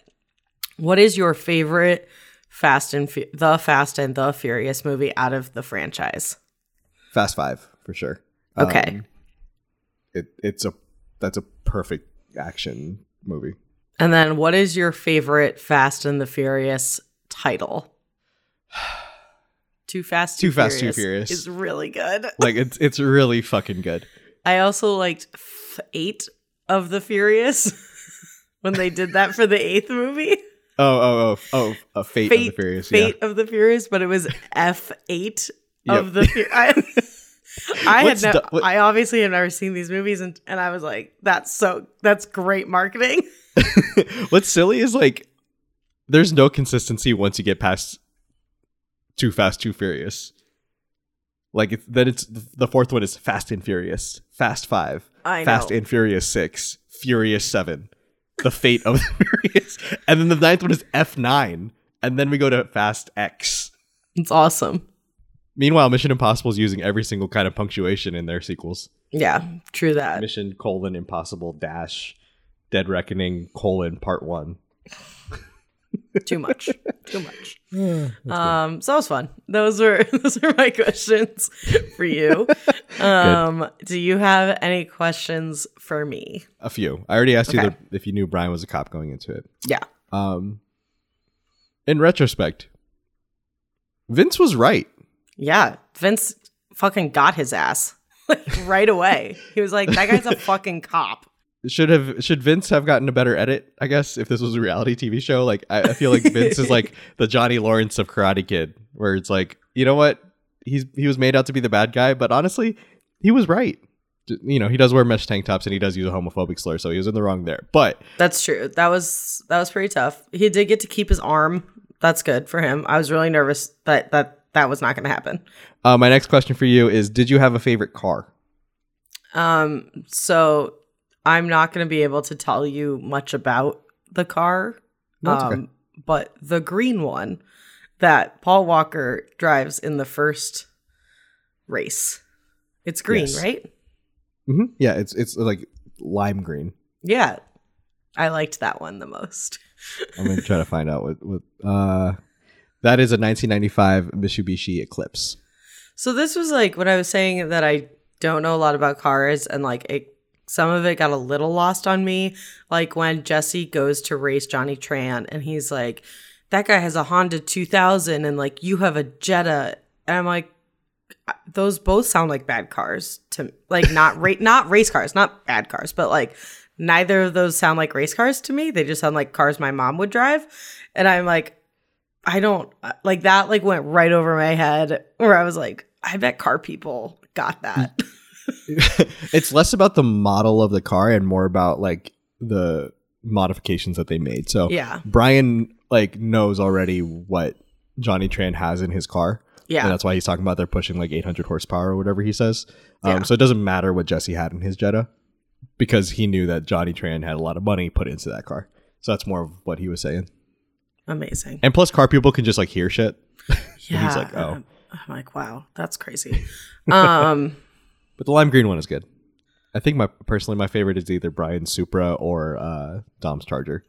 what is your favorite Fast and Fu- the Fast and the Furious movie out of the franchise? Fast Five for sure. Okay. Um, it it's a that's a perfect action movie. And then what is your favorite Fast and the Furious title? Too Fast, Too, Too Fast, Too Furious is really good. Like it's it's really fucking good. I also liked f- eight of the Furious when they did that for the eighth movie. Oh oh oh oh, oh a Fate, of the Furious. Fate of the Furious, but it was F eight of the. Fu- I, I had no, what- I obviously have never seen these movies, and and I was like, that's so that's great marketing. What's silly is like there's no consistency once you get past Too Fast, Too Furious. Like it's, then it's the fourth one is Fast and Furious, Fast Five, I Fast and Furious Six, Furious Seven, The Fate of the Furious, and then the ninth one is F nine, and then we go to Fast X. It's awesome. Meanwhile, Mission Impossible is using every single kind of punctuation in their sequels. Yeah, true that. Mission colon Impossible dash Dead Reckoning colon Part One. Too much. Too much. Um, so that was fun. Those were those are my questions for you. Um, do you have any questions for me? A few. I already asked you Okay. the, if you knew Brian was a cop going into it. Yeah. Um, in retrospect, Vince was right. Yeah. Vince fucking got his ass. Like right away. He was like, that guy's a fucking cop. Should have should Vince have gotten a better edit? I guess if this was a reality TV show, like I, I feel like Vince is like the Johnny Lawrence of Karate Kid, where it's like you know what he's he was made out to be the bad guy, but honestly, he was right. You know, he does wear mesh tank tops and he does use a homophobic slur, so he was in the wrong there. But That's true. That was that was pretty tough. He did get to keep his arm. That's good for him. I was really nervous that that that was not going to happen. uh, my next question for you is: Did you have a favorite car? Um, so I'm not going to be able to tell you much about the car. No, um, okay. but the green one that Paul Walker drives in the first race. It's green, Yes. right? hmm Yeah, it's it's like lime green. Yeah. I liked that one the most. I'm gonna try to find out what what uh that is a 1995 Mitsubishi Eclipse. So this was like when I was saying that I don't know a lot about cars and like it some of it got a little lost on me. Like when Jesse goes to race Johnny Tran and he's like, that guy has a Honda 2000 and like you have a Jetta. And I'm like, those both sound like bad cars to like not ra- not race cars, not bad cars, but like neither of those sound like race cars to me. They just sound like cars my mom would drive. And I'm like, I don't like that like went right over my head where I was like, I bet car people got that. it's less about the model of the car and more about like the modifications that they made. So yeah. Brian like knows already what Johnny Tran has in his car. Yeah, And that's why he's talking about they're pushing like 800 horsepower or whatever he says. Um, Yeah. So it doesn't matter what Jesse had in his Jetta because he knew that Johnny Tran had a lot of money put into that car. So that's more of what he was saying. Amazing. And plus, car people can just like hear shit. Yeah. he's like, oh. I'm, like, wow, that's crazy. um But the lime green one is good. I think my personally my favorite is either Brian's Supra or uh, Dom's Charger.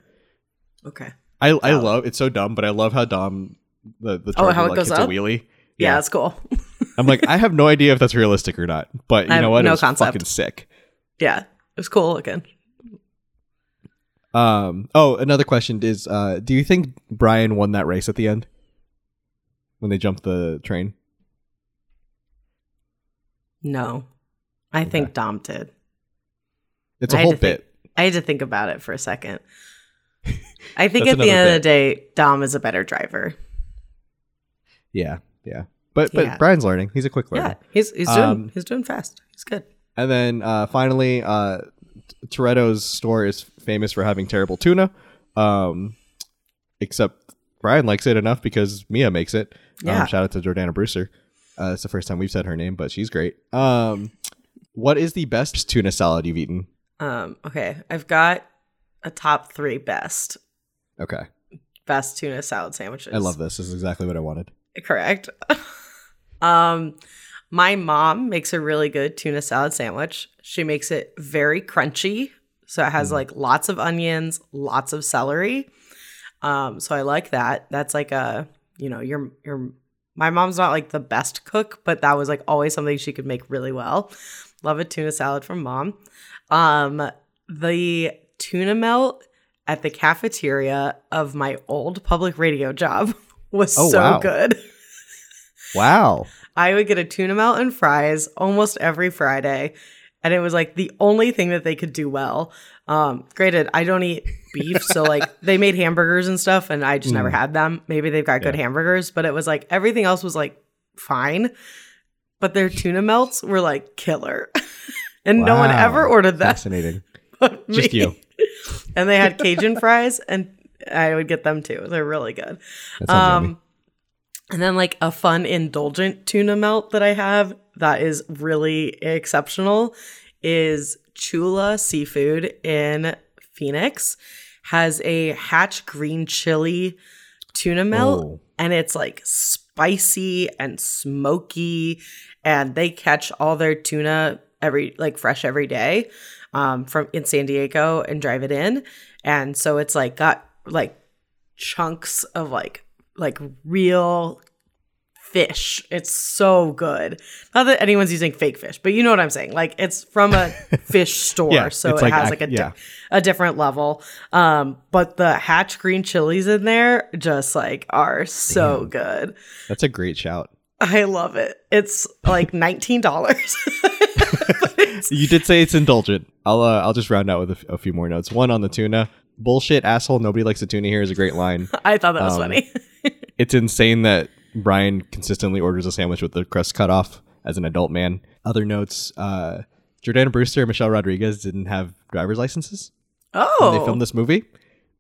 okay. I I love it's so dumb, but I love how Dom the the Oh, Charger how it like, goes hits up? a wheelie. Yeah, that's cool. I'm like I have no idea if that's realistic or not, but you know what? no it's concept. fucking sick. yeah. It was cool looking. Um. Oh, another question is: uh, Do you think Brian won that race at the end when they jumped the train? No. I think Dom did. It's a I whole to think- bit. I had to think about it for a second. I think at the end of the day, Dom is a better driver. Yeah, yeah. But but Yeah. Brian's learning. He's a quick learner. Yeah, he's he's doing Um, he's doing fast. He's good. And then uh, finally, uh, Toretto's store is famous for having terrible tuna. Um, except Brian likes it enough because Mia makes it. Yeah. Um, shout out to Jordana Brewster. Uh, it's the first time we've said her name, but she's great. Um, what is the best tuna salad you've eaten? Um, okay, I've got a top three best. Okay. best tuna salad sandwiches. I love this. This is exactly what I wanted. Correct. um, my mom makes a really good tuna salad sandwich. She makes it very crunchy, so it has Mm. like lots of onions, lots of celery. Um, so I like that. That's like a you know your your. My mom's not like the best cook, but that was like always something she could make really well. Love a tuna salad from mom. Um, the tuna melt at the cafeteria of my old public radio job was Oh, so wow. good. Wow. I would get a tuna melt and fries almost every Friday. And it was like the only thing that they could do well. Um, granted, I don't eat beef, so like they made hamburgers and stuff, and I just never Mm. had them. Maybe they've got good hamburgers, but it was like everything else was like fine. But their tuna melts were like killer. and no one ever ordered that. Fascinating. Just you. and they had Cajun fries, and I would get them too. They're really good. That sounds yummy. Um, and then like a fun indulgent tuna melt that I have that is really exceptional is Chula Seafood in Phoenix has a hatch green chili tuna melt Oh. and it's like spicy and smoky and they catch all their tuna every like fresh every day um from in San Diego and drive it in and so it's like got like chunks of like like real fish. It's so good. Not that anyone's using fake fish, but you know what I'm saying. Like it's from a fish store, Yeah, so it like has ac- like a di- yeah. a different level. Um, but the hatch green chilies in there just like are so good. That's a great shout. I love it. It's like nineteen dollars. You did say it's indulgent. I'll uh, I'll just round out with a, f- a few more notes. One on the tuna. Bullshit asshole. Nobody likes the tuna here is a great line. I thought that was Um, funny. It's insane that Brian consistently orders a sandwich with the crust cut off as an adult man. Other notes: uh, Jordana Brewster and Michelle Rodriguez didn't have driver's licenses when oh, they filmed this movie,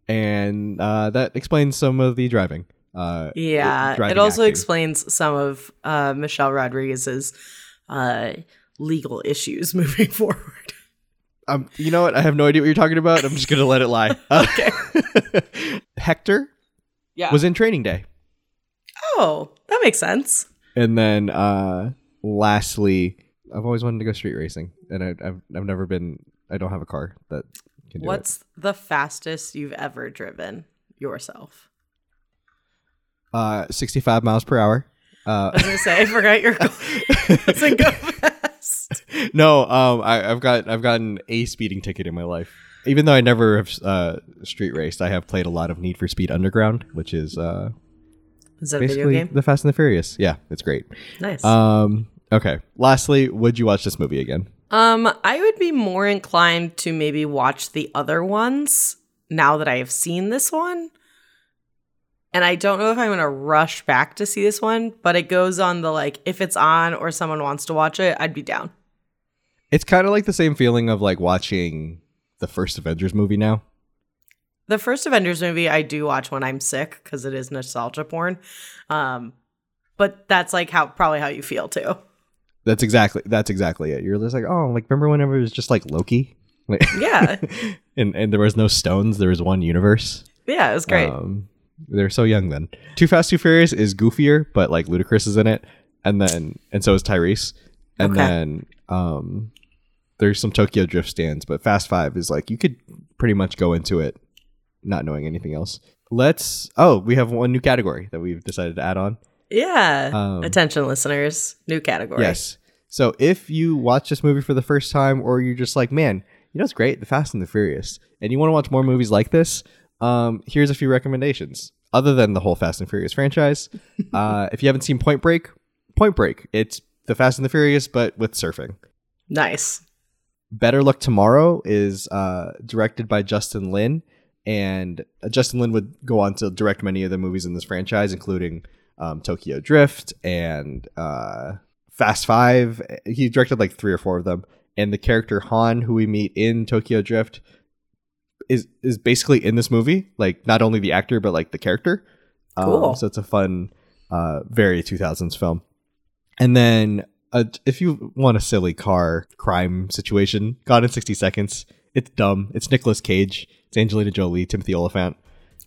and uh, that explains some of the driving. Uh, Yeah, driving it also acting. explains some of uh, Michelle Rodriguez's uh, legal issues moving forward. Um, you know what? I have no idea what you're talking about. I'm just gonna let it lie. okay. Hector Yeah. was in Training Day, oh, that makes sense. and then uh, lastly, I've always wanted to go street racing, and I, I've I've never been. I don't have a car that can do it. What's the fastest you've ever driven yourself? Uh, 65 miles per hour. Uh, I was gonna say, I forgot your. Doesn't go fast. no, um, I, I've got I've gotten a speeding ticket in my life. Even though I never have uh, street raced, I have played a lot of Need for Speed Underground, which is uh, Is that a video basically game? the Fast and the Furious. Yeah, it's great. Nice. Um, okay. Lastly, would you watch this movie again? Um, I would be more inclined to maybe watch the other ones now that I have seen this one. And I don't know if I'm going to rush back to see this one, but it goes on the like, if it's on or someone wants to watch it, I'd be down. It's kind of like the same feeling of like watching the first Avengers movie now. The first Avengers movie I do watch when I'm sick because it is nostalgia porn. Um, but that's like how probably how you feel too. That's exactly that's exactly it. You're just like, oh, like remember whenever it was just like Loki, like, Yeah. and and there was no stones. There was one universe. Yeah, it was great. Um, they're so young then. Too Fast, Too Furious is goofier, but like Ludacris is in it, and then and so is Tyrese, and Okay. then um, there's some Tokyo Drift stands, but Fast Five is like you could pretty much go into it not knowing anything else. Let's. Oh, we have one new category that we've decided to add on. yeah. um, Attention listeners, new category. Yes. So if you watch this movie for the first time, or you're just like, man, you know it's great, The Fast and the Furious, and you want to watch more movies like this, um, here's a few recommendations. Other than the whole Fast and Furious franchise, uh, if you haven't seen Point Break, Point Break, it's The Fast and the Furious, but with surfing. Nice. Better Luck Tomorrow is uh, directed by Justin Lin, and uh, Justin Lin would go on to direct many of the movies in this franchise, including um, Tokyo Drift and uh, Fast Five. He directed like three or four of them, and the character Han, who we meet in Tokyo Drift, is is basically in this movie. Like not only the actor, but like the character. Um, Cool. so it's a fun, uh, very 2000s film. And then uh, if you want a silly car crime situation, Gone in 60 Seconds. It's dumb. It's Nicolas Cage. It's Angelina Jolie, Timothy Olyphant.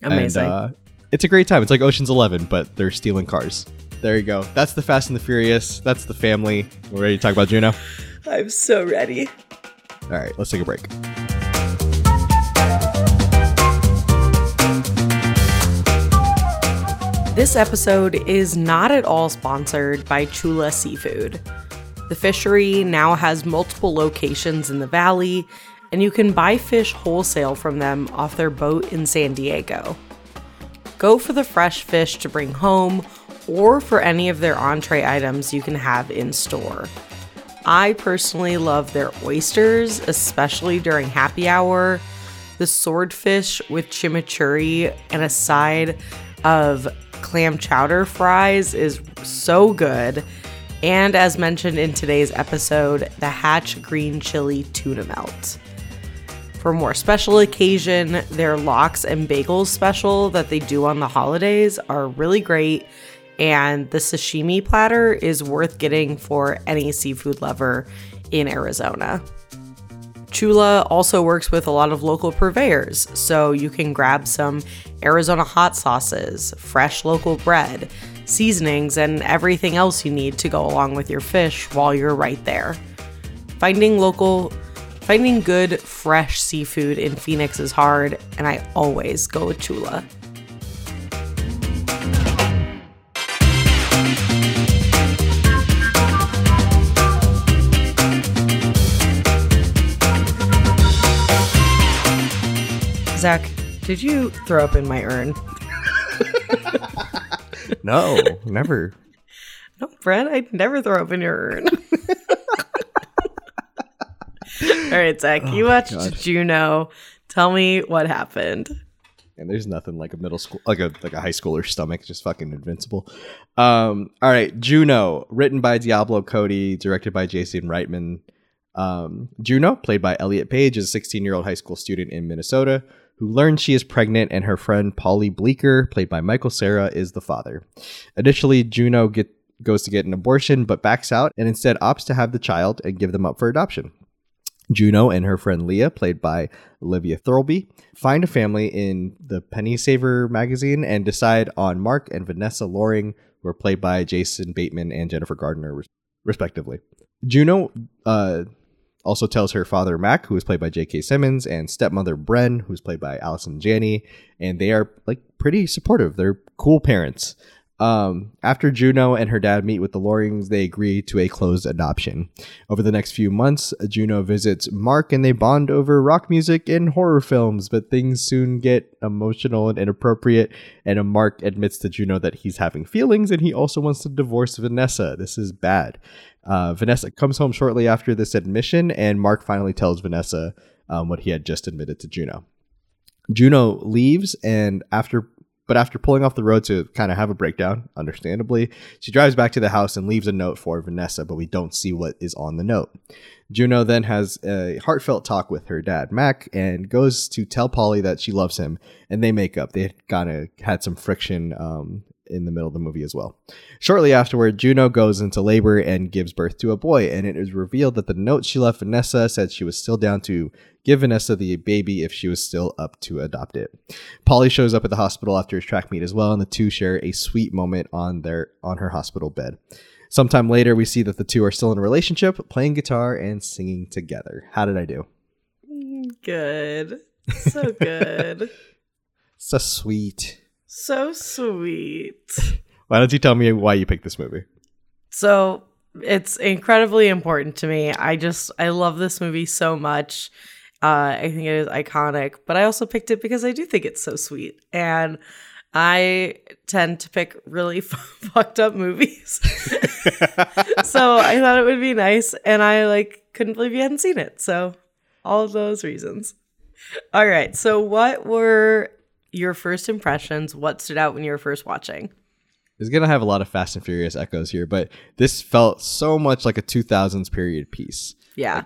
Amazing. And, uh, It's a great time. It's like Ocean's Eleven, but they're stealing cars. There you go. That's the Fast and the Furious. That's the family. We're ready to talk about Juno. I'm so ready. All right, let's take a break. This episode is not at all sponsored by Chula Seafood. The fishery now has multiple locations in the valley, and you can buy fish wholesale from them off their boat in San Diego. Go for the fresh fish to bring home or for any of their entree items you can have in store. I personally love their oysters, especially during happy hour, the swordfish with chimichurri, and a side of clam chowder fries is so good. And as mentioned in today's episode, the Hatch Green Chili Tuna Melt. For more special occasion, their lox and bagels special that they do on the holidays are really great. And the sashimi platter is worth getting for any seafood lover in Arizona. Chula also works with a lot of local purveyors, so you can grab some Arizona hot sauces, fresh local bread, seasonings, and everything else you need to go along with your fish while you're right there. Finding local finding good fresh seafood in Phoenix is hard, and I always go with Chula. Zach, did you throw up in my urn? No, never. No, Bren, I'd never throw up in your urn. All right, Zach, you watched God. Juno. Tell me what happened. And there's nothing like a middle school, like a like a high schooler's stomach, just fucking invincible. Um, all right, Juno, written by Diablo Cody, directed by Jason Reitman. Um, Juno, played by Elliot Page, is a 16 year old high school student in Minnesota who learns she is pregnant, and her friend Paulie Bleeker, played by Michael Cera, is the father. Initially, Juno get, goes to get an abortion, but backs out and instead opts to have the child and give them up for adoption. Juno and her friend Leah, played by Olivia Thirlby, find a family in the Penny Saver magazine and decide on Mark and Vanessa Loring, who are played by Jason Bateman and Jennifer Gardner, respectively. Juno uh, also tells her father Mac, who is played by J.K. Simmons, and stepmother Bren, who's played by Allison Janney, and they are like pretty supportive. They're cool parents. Um, after Juno and her dad meet with the Lorings, they agree to a closed adoption. Over the next few months, Juno visits Mark and they bond over rock music and horror films, but things soon get emotional and inappropriate. And Mark admits to Juno that he's having feelings and he also wants to divorce Vanessa. This is bad. Uh, Vanessa comes home shortly after this admission, and Mark finally tells Vanessa um, what he had just admitted to Juno. Juno leaves, and after but after pulling off the road to kind of have a breakdown, understandably, she drives back to the house and leaves a note for Vanessa, but we don't see what is on the note. Juno then has a heartfelt talk with her dad, Mac, and goes to tell Paulie that she loves him, and they make up. They kind of had some friction um, in the middle of the movie as well. Shortly afterward, Juno goes into labor and gives birth to a boy, and it is revealed that the note she left Vanessa said she was still down to give Vanessa the baby if she was still up to adopt it. Paulie shows up at the hospital after his track meet as well, and the two share a sweet moment on their on her hospital bed. Sometime later, we see that the two are still in a relationship, playing guitar and singing together. How did I do? Mm, good. So good. So sweet. So sweet. Why don't you tell me why you picked this movie? So it's incredibly important to me. I just I love this movie so much. Uh, I think it is iconic, but I also picked it because I do think it's so sweet, and I tend to pick really fucked up movies. so I thought it would be nice, and I like couldn't believe you hadn't seen it. So all of those reasons. All right. So what were your first impressions? What stood out when you were first watching? It's gonna have a lot of Fast and Furious echoes here, but this felt so much like a 2000s period piece. Yeah.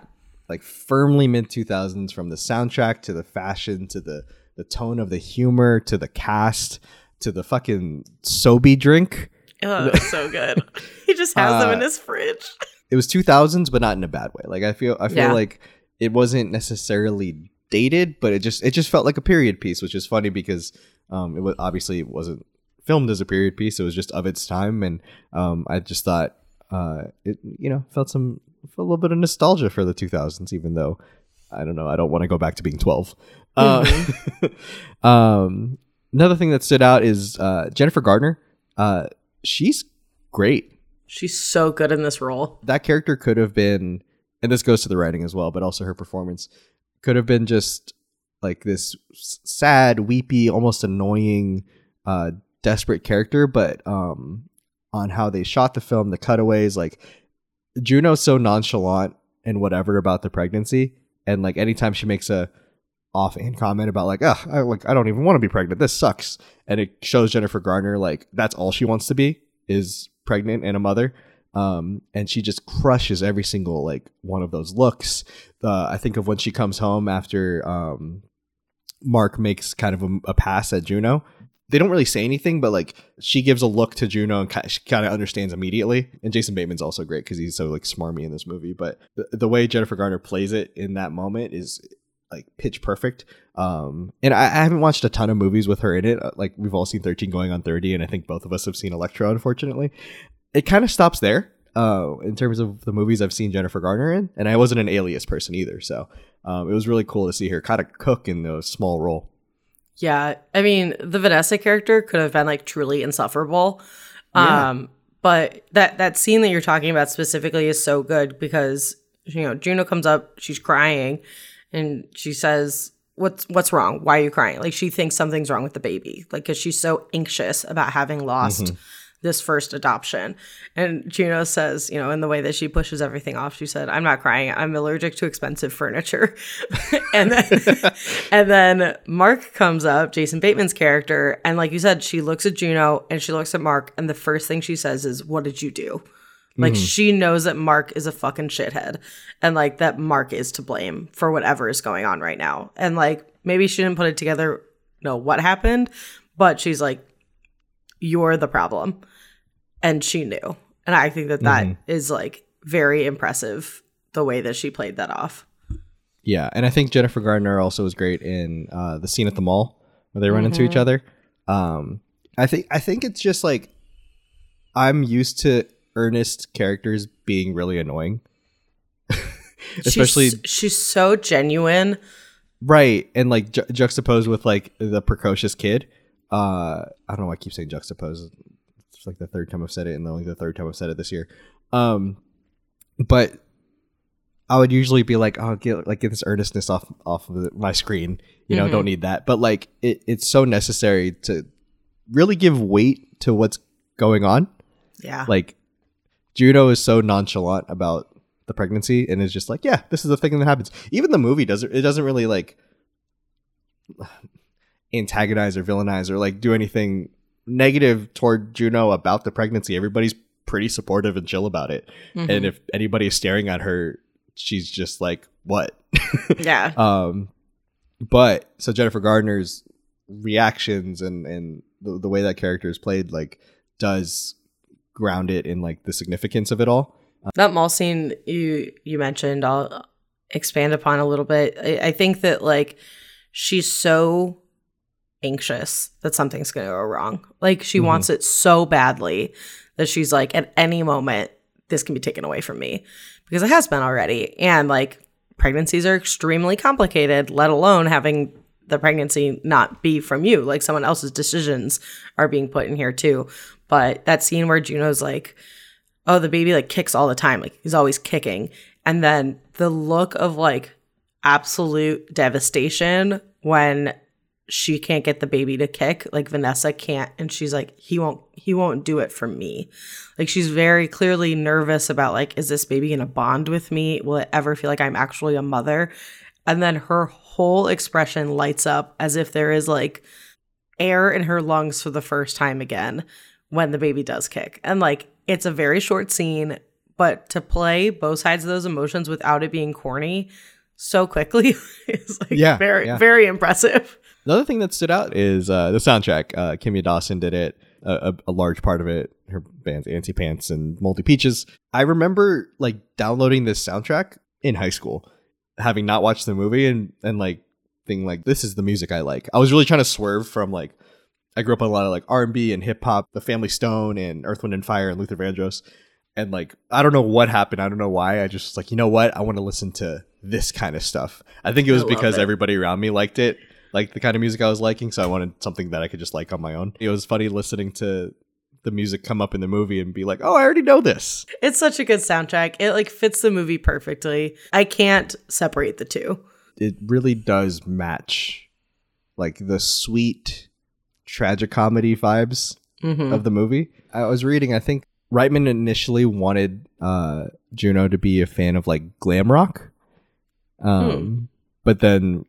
like firmly mid 2000s from the soundtrack to the fashion to the the tone of the humor to the cast to the fucking sobe drink Oh, so good. he just has them in Uh, his fridge. it was 2000s but not in a bad way like i feel i feel Yeah. like it wasn't necessarily dated, but it just it just felt like a period piece, which is funny because um, it was obviously it wasn't filmed as a period piece. It was just of its time, and um, I just thought uh, it you know felt some felt a little bit of nostalgia for the 2000s, even though I don't know I don't want to go back to being 12. Uh, um, another thing that stood out is uh, Jennifer Gardner. Uh, she's great. She's so good in this role. That character could have been, and this goes to the writing as well, but also her performance could have been just like this sad, weepy, almost annoying, uh, desperate character. But um, on how they shot the film, the cutaways, like Juno's so nonchalant and whatever about the pregnancy, and like anytime she makes a offhand comment about like, oh, I like I don't even want to be pregnant. This sucks, and it shows Jennifer Garner like that's all she wants to be is pregnant and a mother um, and she just crushes every single like one of those looks i think of when she comes home after um, mark makes kind of a, a, pass at juno they don't really say anything but like she gives a look to juno and she kind of understands immediately and jason bateman's also great because he's so like smarmy in this movie but the, the way jennifer garner plays it in that moment is like pitch perfect. Um, and I, I, haven't watched a ton of movies with her in it. Uh, like we've all seen 13 going on 30, and I think both of us have seen Elektra, unfortunately. It kind of stops there uh, in terms of the movies I've seen Jennifer Garner in, and I wasn't an alias person either. So um, it was really cool to see her kind of cook in a small role. Yeah. I mean, the Vanessa character could have been like truly insufferable. Yeah. Um, but that that scene that you're talking about specifically is so good because you know Juno comes up, she's crying, and she says what's what's wrong why are you crying like she thinks something's wrong with the baby like because she's so anxious about having lost mm-hmm. This first adoption and juno says you know in the way that she pushes everything off she said i'm not crying i'm allergic to expensive furniture and then and then mark comes up jason bateman's character and like you said she looks at juno and she looks at mark and the first thing she says is what did you do like mm-hmm. she knows that Mark is a fucking shithead and like that Mark is to blame for whatever is going on right now. And like maybe she didn't put it together know what happened, but she's like you're the problem. And she knew. And I think that that mm-hmm. is like very impressive the way that she played that off. Yeah, and I think Jennifer Gardner also was great in uh, the scene at the mall where they run mm-hmm. into each mm-hmm. other. Um, I think I think it's just like I'm used to earnest characters being really annoying. Especially she's, she's, so genuine. Right. And like ju- juxtaposed with like the precocious kid. Uh I don't know why I keep saying juxtaposed. It's like the third time I've said it and then only the third time I've said it this year. Um but I would usually be like, oh, get like get this earnestness off off of my screen. You know, mm-hmm. don't need that. But like, it, it's so necessary to really give weight to what's going on. Yeah. Like, Juno is so nonchalant about the pregnancy and is just like, yeah, this is the thing that happens. Even the movie doesn't it doesn't really like antagonize or villainize or like do anything negative toward Juno about the pregnancy. Everybody's pretty supportive and chill about it. Mm-hmm. And if anybody is staring at her, she's just like, what? yeah. Um but so Jennifer Gardner's reactions and and the, the way that character is played like does ground it in like the significance of it all. That mall scene you you mentioned, I'll expand upon a little bit. I, I think that like she's so anxious that something's going to go wrong. Like she mm-hmm. wants it so badly that she's like, at any moment, this can be taken away from me because it has been already. And like pregnancies are extremely complicated, let alone having the pregnancy not be from you. Like someone else's decisions are being put in here too. But that scene where Juno's like, oh, the baby like kicks all the time, like he's always kicking. And then the look of like absolute devastation when she can't get the baby to kick like vanessa can't and she's like he won't he won't do it for me like she's very clearly nervous about like is this baby gonna bond with me will it ever feel like i'm actually a mother and then her whole expression lights up as if there is like air in her lungs for the first time again when the baby does kick. And like it's a very short scene, but to play both sides of those emotions without it being corny so quickly is like yeah, very yeah. very impressive. Another thing that stood out is uh, the soundtrack. Uh, Kimya Dawson did it, a, a, large part of it. Her bands Antsy Pants and Moldy Peaches. I remember like downloading this soundtrack in high school, having not watched the movie and and like anything like this is the music I like. I was really trying to swerve from like I grew up on a lot of like R and B and hip hop, the Family Stone and Earth Wind and Fire and Luther Vandross, and like I don't know what happened. I don't know why. I just was like you know what I want to listen to this kind of stuff. I think it was because everybody around me liked it, like the kind of music I was liking, so I wanted something that I could just like on my own. It was funny listening to the music come up in the movie and be like, oh, I already know this. It's such a good soundtrack. It like fits the movie perfectly. I can't separate the two. it really does match like the sweet tragic comedy vibes Mhm. of the movie. I was reading, I think Reitman initially wanted uh, Juno to be a fan of like glam rock, um, Hmm. but then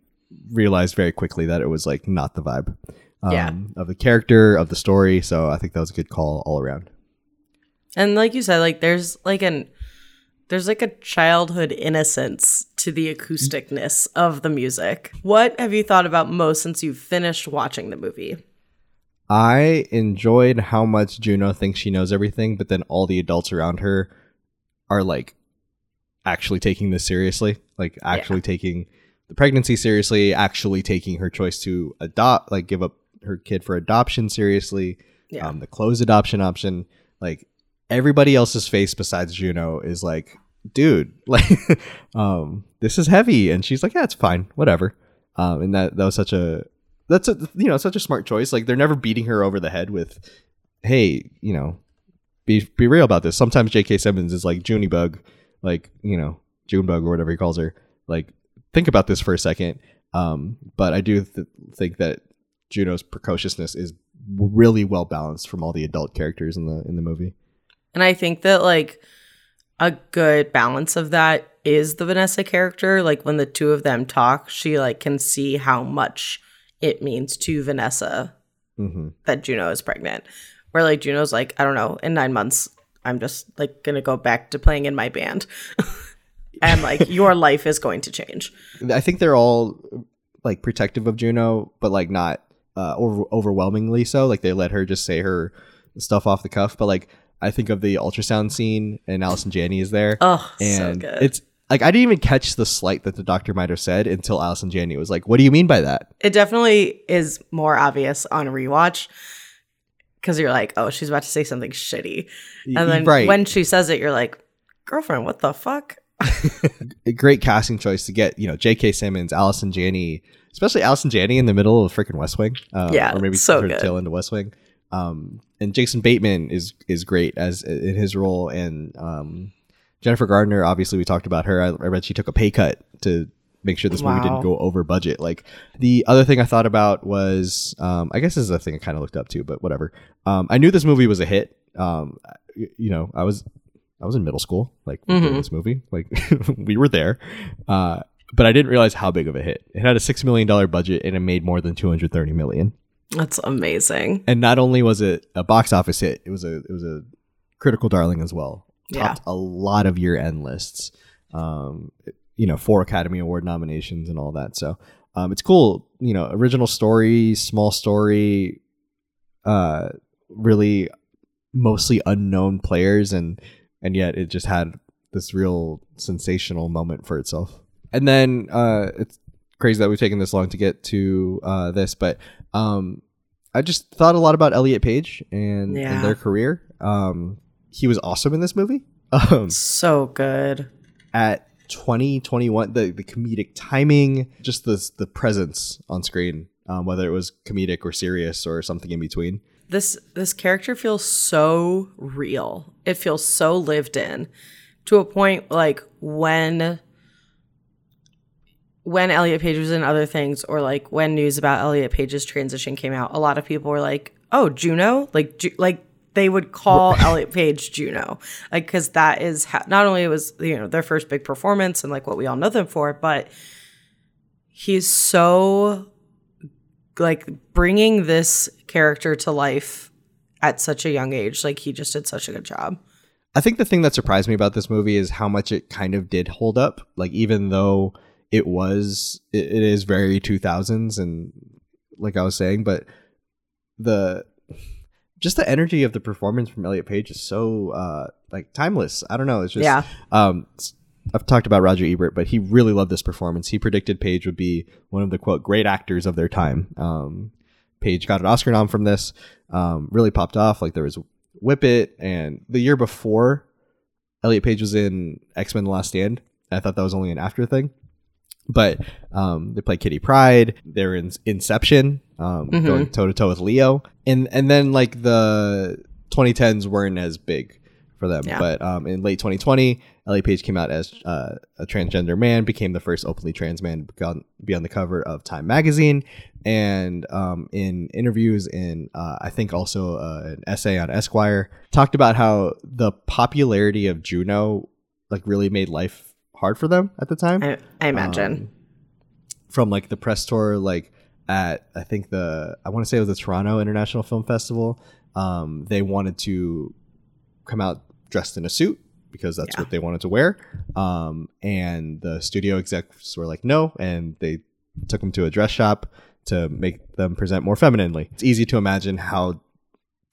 realized very quickly that it was like not the vibe um, Yeah. of the character of the story. So I think that was a good call all around. And like you said, like there's like an there's like a childhood innocence to the acousticness of the music. What have you thought about most since you've finished watching the movie? I enjoyed how much Juno thinks she knows everything, but then all the adults around her are like actually taking this seriously, like actually taking the pregnancy seriously, actually taking her choice to adopt, like give up her kid for adoption seriously, Yeah. um, the closed adoption option. Like everybody else's face besides Juno is like, dude, like, um, this is heavy, and she's like, yeah, it's fine, whatever. Um, and that that was such a that's a you know such a smart choice. Like they're never beating her over the head with, hey, you know, be be real about this. Sometimes J.K. Simmons is like Junebug, like you know Junebug or whatever he calls her. Like think about this for a second. Um, but I do th- think that Juno's precociousness is really well balanced from all the adult characters in the in the movie. And I think that like a good balance of that is the Vanessa character. Like when the two of them talk, she like can see how much it means to Vanessa hmm that Juno is pregnant. Where like Juno's like, I don't know, in nine months, I'm just like gonna go back to playing in my band. and like your life is going to change. I think they're all like protective of Juno, but like not uh, over- overwhelmingly so. Like they let her just say her stuff off the cuff. But like I think of the ultrasound scene and Allison Janney is there, Oh, so and good. it's like I didn't even catch the slight that the doctor might have said until Allison Janney was like, "What do you mean by that?" it definitely is more obvious on rewatch because you're like, oh, she's about to say something shitty. And then right, when she says it, you're like, girlfriend, what the fuck? a great casting choice to get you know J.K. Simmons, Allison Janney, especially Allison Janney in the middle of freaking West Wing. Uh, Yeah, or maybe so her good. tail into West Wing. Um, and Jason Bateman is is great as in his role, and um, Jennifer Garner. Obviously, we talked about her. I, I read she took a pay cut to make sure this movie didn't go over budget. Like the other thing I thought about was, um, I guess this is a thing I kind of looked up to, but whatever. Um, I knew this movie was a hit. Um, you know, I was I was in middle school, like Mhm. this movie. Like we were there, uh, but I didn't realize how big of a hit. It had a six million dollar budget and it made more than two hundred thirty million. That's amazing. And not only was it a box office hit, it was a it was a critical darling as well. Yeah. Topped a lot of year end lists. Um, you know, four Academy Award nominations and all that. So um, it's cool. You know, original story, small story, uh, really mostly unknown players, and and yet it just had this real sensational moment for itself. And then uh, it's crazy that we've taken this long to get to uh, this, but um, I just thought a lot about Elliot Page and, Yeah. and their career. Um, he was awesome in this movie. Um, So good. at 2021 the, the comedic timing just the the presence on screen um, whether it was comedic or serious or something in between This this character feels so real. It feels so lived in to a point like when when Elliot Page was in other things or like when news about Elliot Page's transition came out, a lot of people were like, "Oh, Juno?" Like Ju- like they would call Elliot Page Juno. Like cuz that is not only it was, you know, their first big performance and like what we all know them for, but he's so like bringing this character to life at such a young age. Like he just did such a good job. i think the thing that surprised me about this movie is how much it kind of did hold up like even though it was it, it is very 2000s and like i was saying but the just the energy of the performance from elliot page is so uh like timeless i don't know it's just yeah. um I've talked about Roger Ebert, but he really loved this performance. He predicted Page would be one of the quote great actors of their time. Um, Page got an Oscar nom from this. Um, really popped off. Like there was Whip It, and the year before, Elliot Page was in X Men: The Last Stand. I thought that was only an after thing, but um, they played Kitty Pryde. They're in Inception, um, Mhm. going toe to toe with Leo, and and then like the 2010s weren't as big for them. Yeah. But um, in late 2020, Elliot Page came out as uh, a transgender man, became the first openly trans man to be on the cover of Time magazine, and um, in interviews in uh, I think also uh, an essay on Esquire talked about how the popularity of Juno like really made life hard for them at the time I, I imagine. um, from like the press tour like at i think the i want to say it was the toronto international film festival um, they wanted to come out dressed in a suit because that's Yeah. what they wanted to wear. Um, and the studio execs were like no and they took him to a dress shop to make them present more femininely. It's easy to imagine how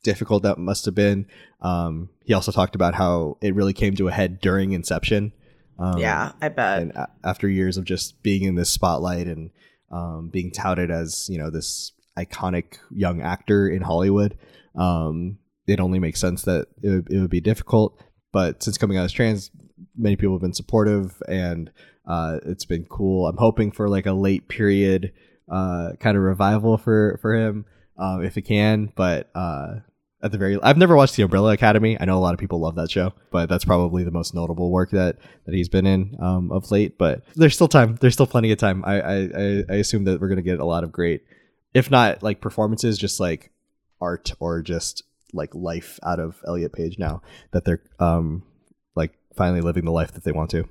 difficult that must have been. Um, he also talked about how it really came to a head during inception. Um, yeah, I bet. and a- after years of just being in this spotlight and um, being touted as you know this iconic young actor in Hollywood, um, it only makes sense that it would, it would be difficult. But since coming out as trans, many people have been supportive, and uh, it's been cool. I'm hoping for like a late period uh, kind of revival for for him um, if it can. But uh, at the very, I've never watched The Umbrella Academy. I know a lot of people love that show, but that's probably the most notable work that that he's been in um, of late. But there's still time. There's still plenty of time. I I, I- assume that we're gonna get a lot of great, if not like performances, just like art or just like life out of Elliot Page now that they're um like finally living the life that they want to.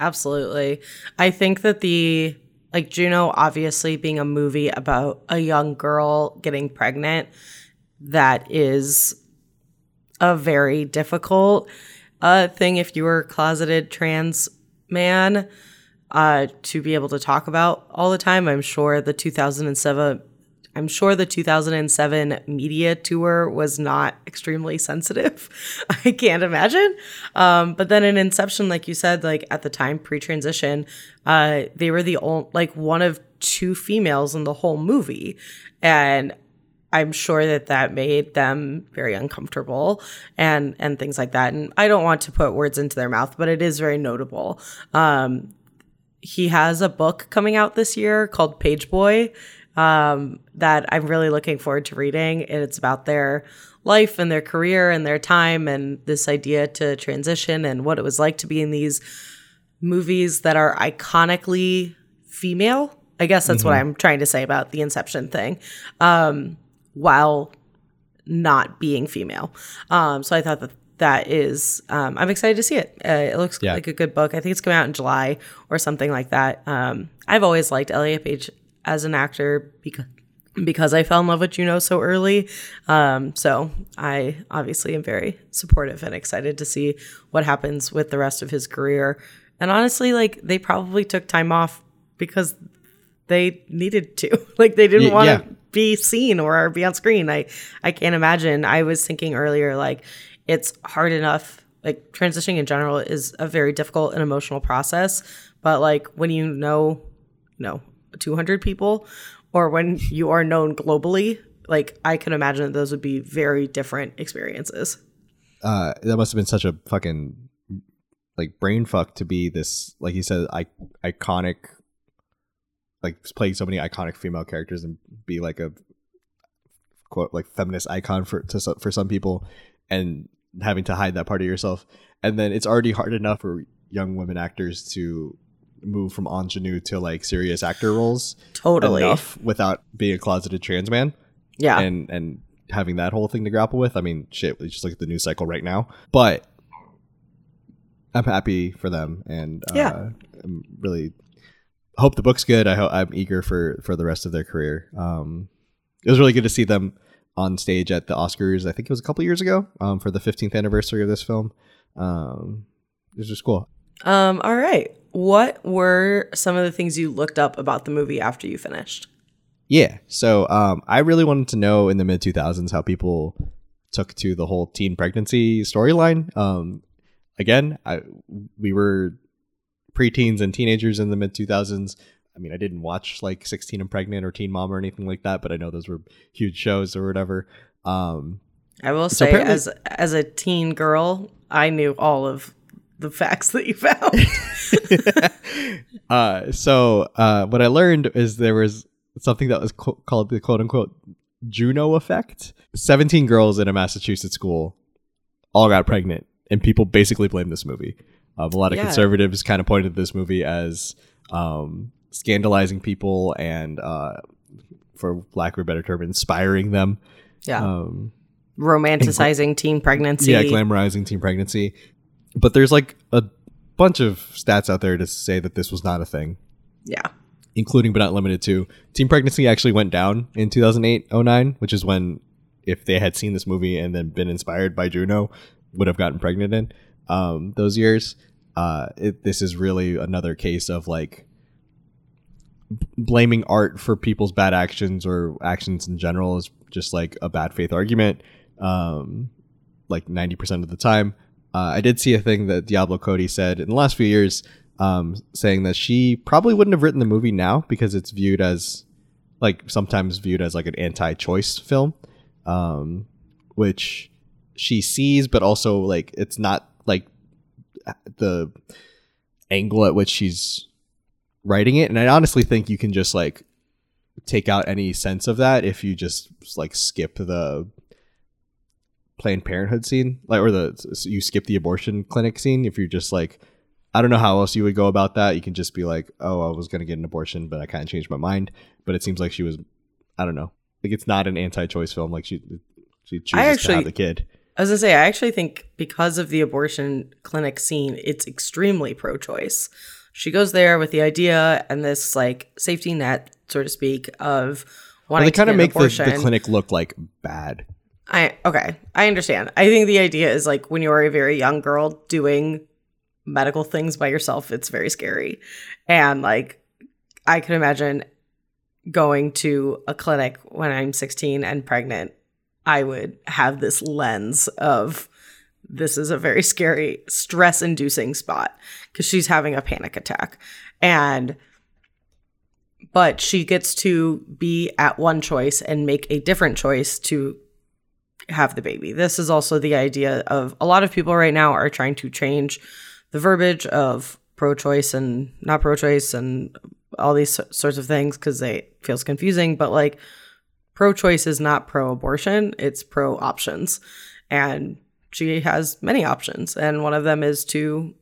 Absolutely. I think that the like Juno obviously being a movie about a young girl getting pregnant that is a very difficult uh thing if you were a closeted trans man uh to be able to talk about all the time. I'm sure the 2007 I'm sure the 2007 media tour was not extremely sensitive. I can't imagine. Um, but then in Inception, like you said, like at the time pre-transition, uh, they were the only like one of two females in the whole movie, and I'm sure that that made them very uncomfortable and and things like that. And I don't want to put words into their mouth, but it is very notable. Um, he has a book coming out this year called Page Boy um, that I'm really looking forward to reading. And it's about their life and their career and their time and this idea to transition and what it was like to be in these movies that are iconically female. I guess that's what I'm trying to say about the Inception thing, um, while not being female. Um, so I thought that that is, um, I'm excited to see it. Uh, it looks Yeah. like a good book. I think it's coming out in July or something like that. Um, I've always liked Elliot Page as an actor because because I fell in love with Juno so early. Um, so I obviously am very supportive and excited to see what happens with the rest of his career. And honestly, like they probably took time off because they needed to. like they didn't want yeah. to be seen or be on screen. I I can't imagine. I was thinking earlier like it's hard enough like transitioning in general is a very difficult and emotional process, but like when you know know 200 people or when you are known globally, like I can imagine that those would be very different experiences. uh, that must have been such a fucking like brain fuck to be this like you said I- iconic like playing so many iconic female characters and be like a quote like feminist icon for to for some people and having to hide that part of yourself and then it's already hard enough for young women actors to move from ingenue to like serious actor roles Totally. enough without being a closeted trans man Yeah. and and having that whole thing to grapple with. I mean, shit, we just look at the news cycle right now. But I'm happy for them, and uh, Yeah. I'm really hope the book's good. I hope I'm eager for for the rest of their career. Um, it was really good to see them on stage at the Oscars. I think it was a couple years ago um, for the 15th anniversary of this film. Um, it was just cool. um all right. What were some of the things you looked up about the movie after you finished? Yeah. So um, I really wanted to know in the mid 2000s how people took to the whole teen pregnancy storyline. Um, again, I, we were preteens and teenagers in the mid 2000s. I mean, I didn't watch like 16 and Pregnant or Teen Mom or anything like that, but I know those were huge shows or whatever. Um, I will say, apparently- as as a teen girl, I knew all of the facts that you found. uh, so uh, what I learned is there was something that was co- called the quote unquote Juno effect. 17 girls in a Massachusetts school all got pregnant, and people basically blamed this movie. Um, a lot of Yeah. conservatives kind of pointed this movie as um, scandalizing people and, uh, for lack of a better term, inspiring them. yeah, Um, romanticizing teen pregnancy. yeah, glamorizing teen pregnancy. But there's like a bunch of stats out there to say that this was not a thing. yeah, including but not limited to teen pregnancy actually went down in 2008-09 which is when if they had seen this movie and then been inspired by juno would have gotten pregnant in um, those years. Uh, it, this is really another case of like b- blaming art for people's bad actions or actions in general is just like a bad faith argument um, like 90% of the time uh, i did see a thing that diablo cody said in the last few years um, saying that she probably wouldn't have written the movie now because it's viewed as like sometimes viewed as like an anti-choice film um, which she sees but also like it's not like the angle at which she's writing it. And i honestly think you can just like take out any sense of that if you just like skip the planned parenthood scene like or the you skip the abortion clinic scene if you're just like I don't know how else you would go about that. You can just be like, "Oh, I was going to get an abortion, but I kind of changed my mind." But it seems like she was, I don't know, like it's not an anti-choice film. Like she, she chooses to actually- have the kid. I was gonna say, I actually think because of the abortion clinic scene, it's extremely pro-choice. She goes there with the idea and this like safety net, so to speak, of Well, wanting they to kind of make the, the clinic look like bad. I okay, I understand. I think the idea is like when you are a very young girl doing medical things by yourself, it's very scary. And like I can imagine going to a clinic when I'm 16 and pregnant, I would have this lens of this is a very scary stress inducing spot because she's having a panic attack. And but she gets to be at one choice and make a different choice to have the baby. This is also the idea of a lot of people right now are trying to change the verbiage of pro choice and not pro choice and all these sorts of things because it feels confusing. But like pro choice is not pro abortion, it's pro options. And she has many options. And one of them is to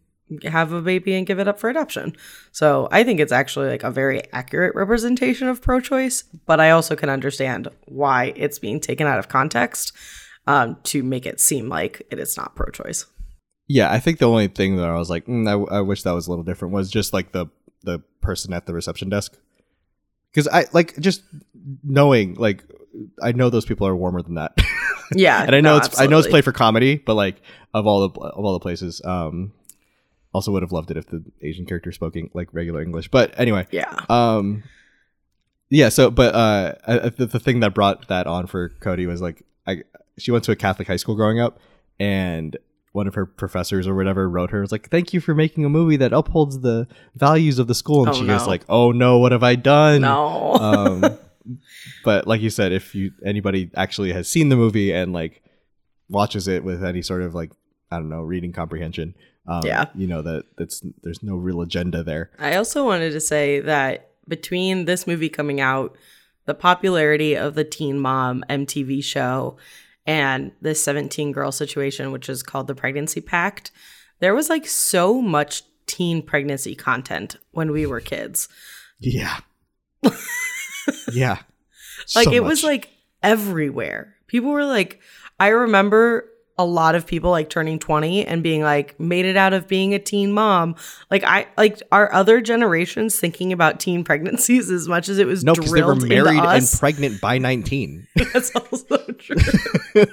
have a baby and give it up for adoption. So I think it's actually like a very accurate representation of pro choice, but I also can understand why it's being taken out of context um, to make it seem like it is not pro choice. Yeah, I think the only thing that I was like, mm, I, I wish that was a little different was just like the the person at the reception desk, because I like just knowing like I know those people are warmer than that. Yeah. and I know no, it's I know it's absolutely. played for comedy, but like of all the of all the places, um, also would have loved it if the Asian character spoke eng- like regular English. But anyway, Yeah. um, yeah. So, but uh, I- the, the thing that brought that on for Cody was like, I she went to a Catholic high school growing up, and one of her professors or whatever wrote her was like, "Thank you for making a movie that upholds the values of the school," and Oh, she no. like, "Oh no, what have I done?" No. um, but like you said, if you anybody actually has seen the movie and like watches it with any sort of like I don't know reading comprehension, um, Yeah. you know that that's there's no real agenda there. I also wanted to say that between this movie coming out, the popularity of the Teen Mom MTV show, and this 17 girl situation, which is called the Pregnancy Pact, there was like so much teen pregnancy content when we were kids. Yeah, yeah. Like So it was like everywhere. People were like, I remember a lot of people like turning 20 and being like made it out of being a teen mom like i like our other generations thinking about teen pregnancies as much as it was no, because they were married and pregnant by nineteen. that's also true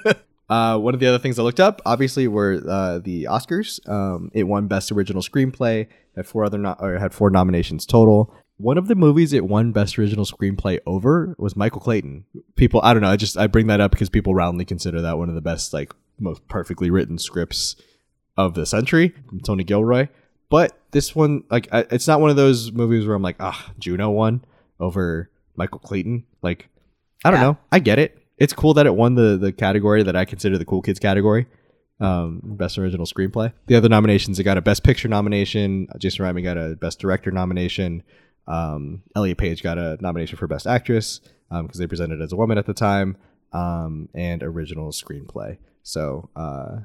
Uh, one of the other things I looked up, obviously, were uh, the Oscars. Um, it won Best Original Screenplay. Had four other no- or had four nominations total. One of the movies it won Best Original Screenplay over was Michael Clayton. People, I don't know. I just I bring that up because people roundly consider that one of the best, like most perfectly written scripts of the century from Tony Gilroy. But this one like I, it's not one of those movies where I'm like, ah, Juno won over Michael Clayton. Like, I don't Yeah. know. I get it. It's cool that it won the the category that I consider the cool kids category. Um, best original screenplay. The other nominations, it got a best picture nomination. Jason Reitman got a best director nomination. Um, Elliot Page got a nomination for best actress because they presented as a woman at the time. Um, and original screenplay. So, uh,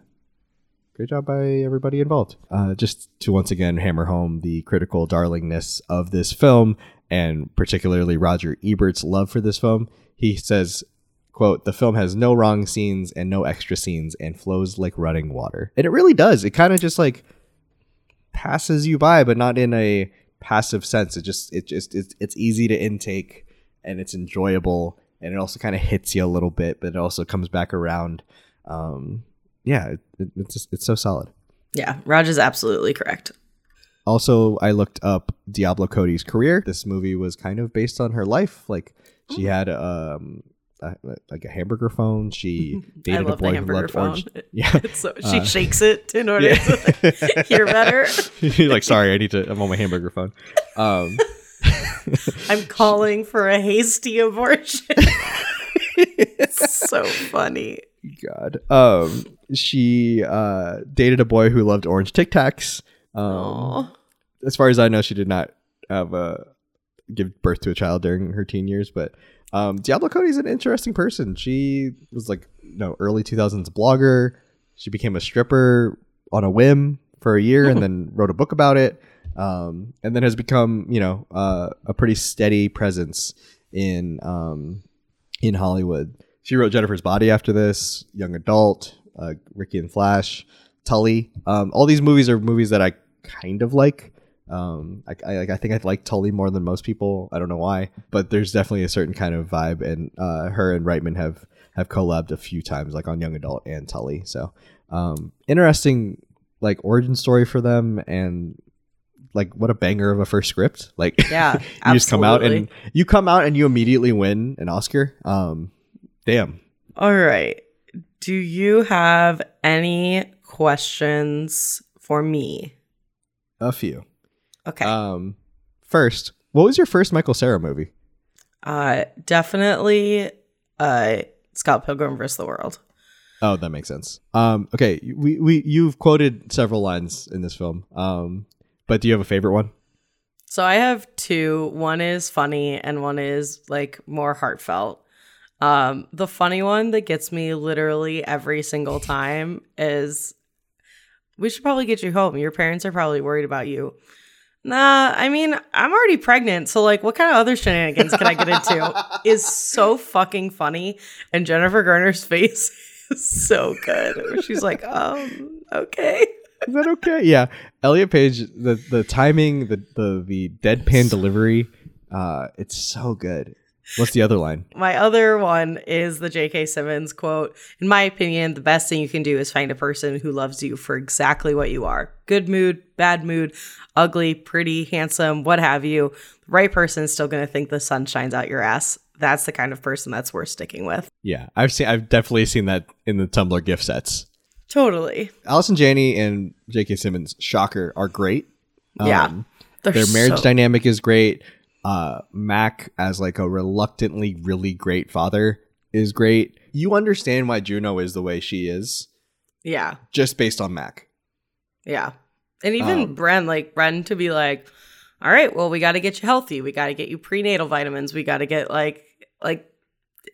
great job by everybody involved. Uh, just to once again hammer home the critical darlingness of this film, and particularly Roger Ebert's love for this film. He says, "quote The film has no wrong scenes and no extra scenes, and flows like running water." And it really does. It kind of just like passes you by, but not in a passive sense. It just it just it's, it's easy to intake, and it's enjoyable, and it also kind of hits you a little bit, but it also comes back around. Um, yeah, it, it, it's just, it's so solid. Yeah, Raj is absolutely correct. Also, I looked up Diablo Cody's career. This movie was kind of based on her life. Like she had um a, like a hamburger phone. She dated a boy who hamburger loved phone. orange. Yeah, so, she Uh, shakes it in order yeah. to hear better. You're like, sorry, I need to. I'm on my hamburger phone. Um, I'm calling for a hasty abortion. it's so funny. God. Um, she uh dated a boy who loved orange Tic Tacs. Um, as far as I know, she did not have a give birth to a child during her teen years. But um, Diablo Cody's an interesting person. She was like, you know, early 2000s blogger. She became a stripper on a whim for a year, and then wrote a book about it. Um, and then has become, you know, uh, a pretty steady presence in um, in Hollywood. She wrote Jennifer's Body after this, Young Adult, uh, Ricki and Flash, Tully. Um, all these movies are movies that I kind of like. Um, I, I, I think I like Tully more than most people. I don't know why, but there's definitely a certain kind of vibe, and uh, her and Reitman have have collabed a few times, like on Young Adult and Tully. So, um, interesting, like origin story for them, and like what a banger of a first script. Like, Yeah, you just come out and you come out and you immediately win an Oscar. Um, damn. All right. Do you have any questions for me? A few. Okay. Um, first, what was your first Michael Cera movie? Uh, definitely uh, Scott Pilgrim vs. the World. Oh, that makes sense. Um, okay, we, we you've quoted several lines in this film. Um, but do you have a favorite one? So I have two. One is funny and one is like more heartfelt. Um, the funny one that gets me literally every single time is we should probably get you home. Your parents are probably worried about you. Nah, I mean, I'm already pregnant, so like what kind of other shenanigans can I get into? is so fucking funny. And Jennifer Garner's face is so good. She's like, um, okay. Is that okay? yeah, Elliot Page. The the timing, the the the deadpan delivery. Uh, it's so good. What's the other line? My other one is the J.K. Simmons quote. In my opinion, the best thing you can do is find a person who loves you for exactly what you are good mood, bad mood, ugly, pretty, handsome, what have you. The right person is still going to think the sun shines out your ass. That's the kind of person that's worth sticking with. Yeah, I've seen. I've definitely seen that in the Tumblr gif sets. Totally. Allison Janney and J.K. Simmons, shocker, are great. Yeah. Um, They're their marriage so- dynamic is great. Uh, Mac as like a reluctantly really great father is great. You understand why Juno is the way she is Yeah. just based on Mac. Yeah. And even Um, Bren, like Bren to be like, all right, well, we got to get you healthy. We got to get you prenatal vitamins. We got to get like, like,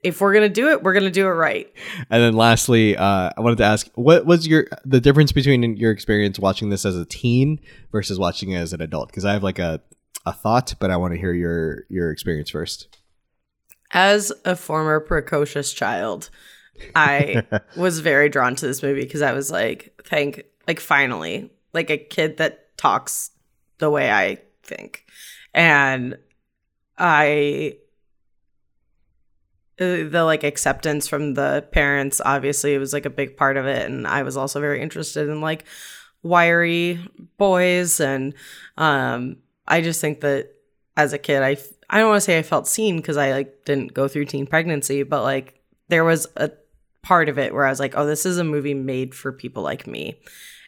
if we're going to do it, we're going to do it right. And then lastly, uh, I wanted to ask, what was your the difference between your experience watching this as a teen versus watching it as an adult? Because I have like a a thought, but I want to hear your your experience first. As a former precocious child, I was very drawn to this movie because I was like, thank, like, finally, like a kid that talks the way I think. And I, uh, the like acceptance from the parents, obviously, it was like a big part of it. And I was also very interested in like wiry boys. And um, I just think that as a kid, I, I don't want to say I felt seen because I like didn't go through teen pregnancy, but like there was a part of it where I was like, oh, this is a movie made for people like me.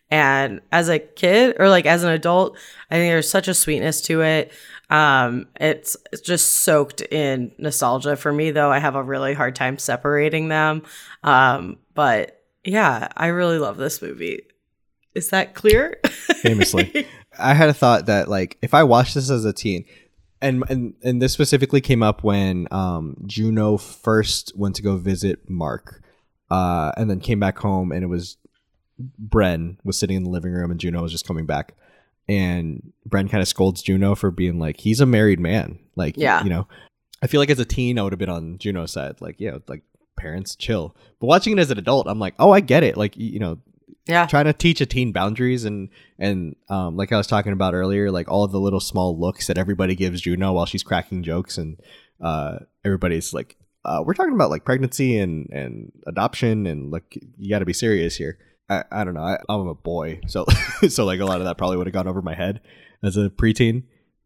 And as a kid or like as an adult, I think there's such a sweetness to it. Um, it's, it's just soaked in nostalgia for me, though. I have a really hard time separating them. Um, but yeah, I really love this movie. Is that clear? Famously, I had a thought that like if I watched this as a teen, and and and this specifically came up when um, Juno first went to go visit Mark, uh, and then came back home, and it was Bren was sitting in the living room, and Juno was just coming back, and Bren kind of scolds Juno for being like he's a married man, like Yeah. you know. I feel like as a teen, I would have been on Juno's side, like yeah, like parents chill. But watching it as an adult, I'm like, oh, I get it. Like you know, yeah. trying to teach a teen boundaries and and um, like I was talking about earlier, like all the little small looks that everybody gives Juno while she's cracking jokes, and uh, everybody's like, uh, "We're talking about like pregnancy and and adoption, and like you got to be serious here." I, I don't know. I, I'm a boy, so so like a lot of that probably would have gone over my head as a preteen.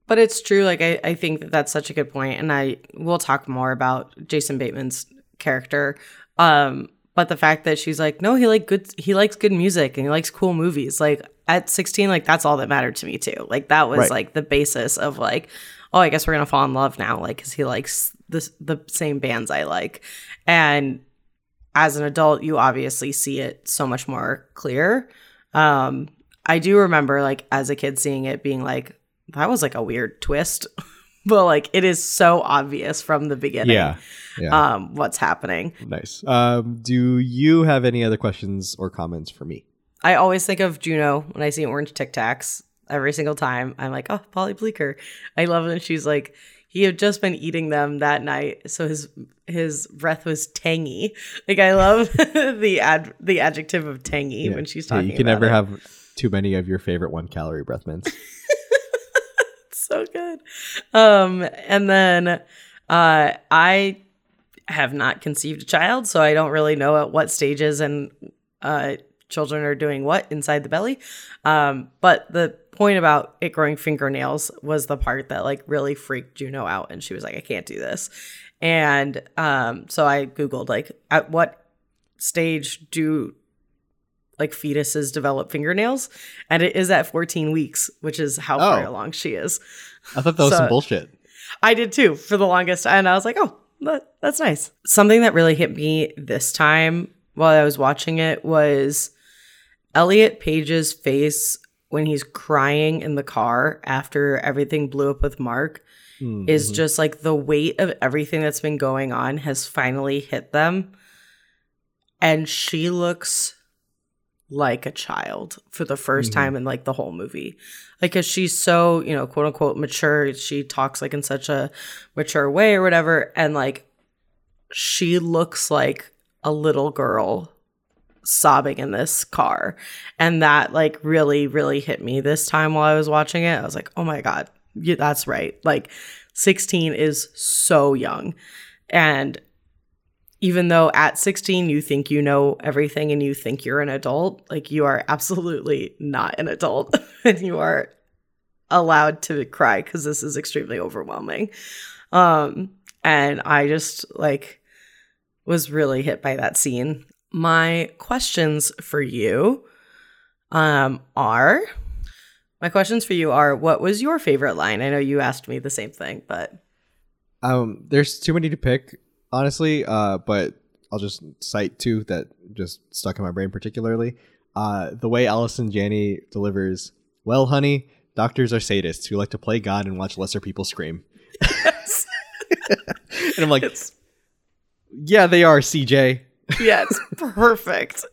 But it's true. Like I, I think that that's such a good point, and I will talk more about Jason Bateman's character. Um, but the fact that she's like, no, he like good, he likes good music and he likes cool movies. Like at 16, like that's all that mattered to me too. Like that was Right. like the basis of like, oh, I guess we're gonna fall in love now. Like, cause he likes this the same bands I like, and as an adult, you obviously see it so much more clear. Um, I do remember like as a kid seeing it being like, that was like a weird twist. but like it is so obvious from the beginning Yeah, yeah, um what's happening. nice. Um, do you have any other questions or comments for me? I always think of Juno when I see orange Tic Tacs every single time. I'm like, oh, Paulie Bleeker. I love it. And she's like, he had just been eating them that night, so his his breath was tangy. Like I love the ad the adjective of tangy Yeah. when she's Yeah, talking. you can never it. have too many of your favorite one calorie breath mints. so good. Um, and then uh, I have not conceived a child, so I don't really know at what stages and uh, children are doing what inside the belly. Um, but the point about it growing fingernails was the part that like really freaked Juno out, and she was like, "I can't do this." And um, so I googled like at what stage do like fetuses develop fingernails and it is at 14 weeks which is how far Oh. along she is I thought that was So- some bullshit. I did too for the longest, and I was like, "Oh, that, that's nice." Something that really hit me this time while I was watching it was Elliot Page's face when he's crying in the car after everything blew up with Mark Mm, is just like the weight of everything that's been going on has finally hit them, and she looks like a child for the 1st Mhm. time in like the whole movie. Like cause she's so you know quote unquote mature she talks like in such a mature way or whatever and like she looks like a little girl sobbing in this car. And that like really really hit me this time while i was watching it. I was like oh my god yeah, that's right. Like 16 is so young. And even though at 16 you think you know everything and you think you're an adult, like you are absolutely not an adult and you are allowed to cry because this is extremely overwhelming. Um, and I just like was really hit by that scene. My questions for you um are my questions for you are what was your favorite line? I know you asked me the same thing, but Um, there's too many to pick, honestly. Uh, but I'll just cite two that just stuck in my brain particularly. Uh, the way Allison Janney delivers, "Well, honey, doctors are sadists who like to play God and watch lesser people scream." yes. And I'm like, it's "Yeah, they are, CJ." yeah, it's perfect.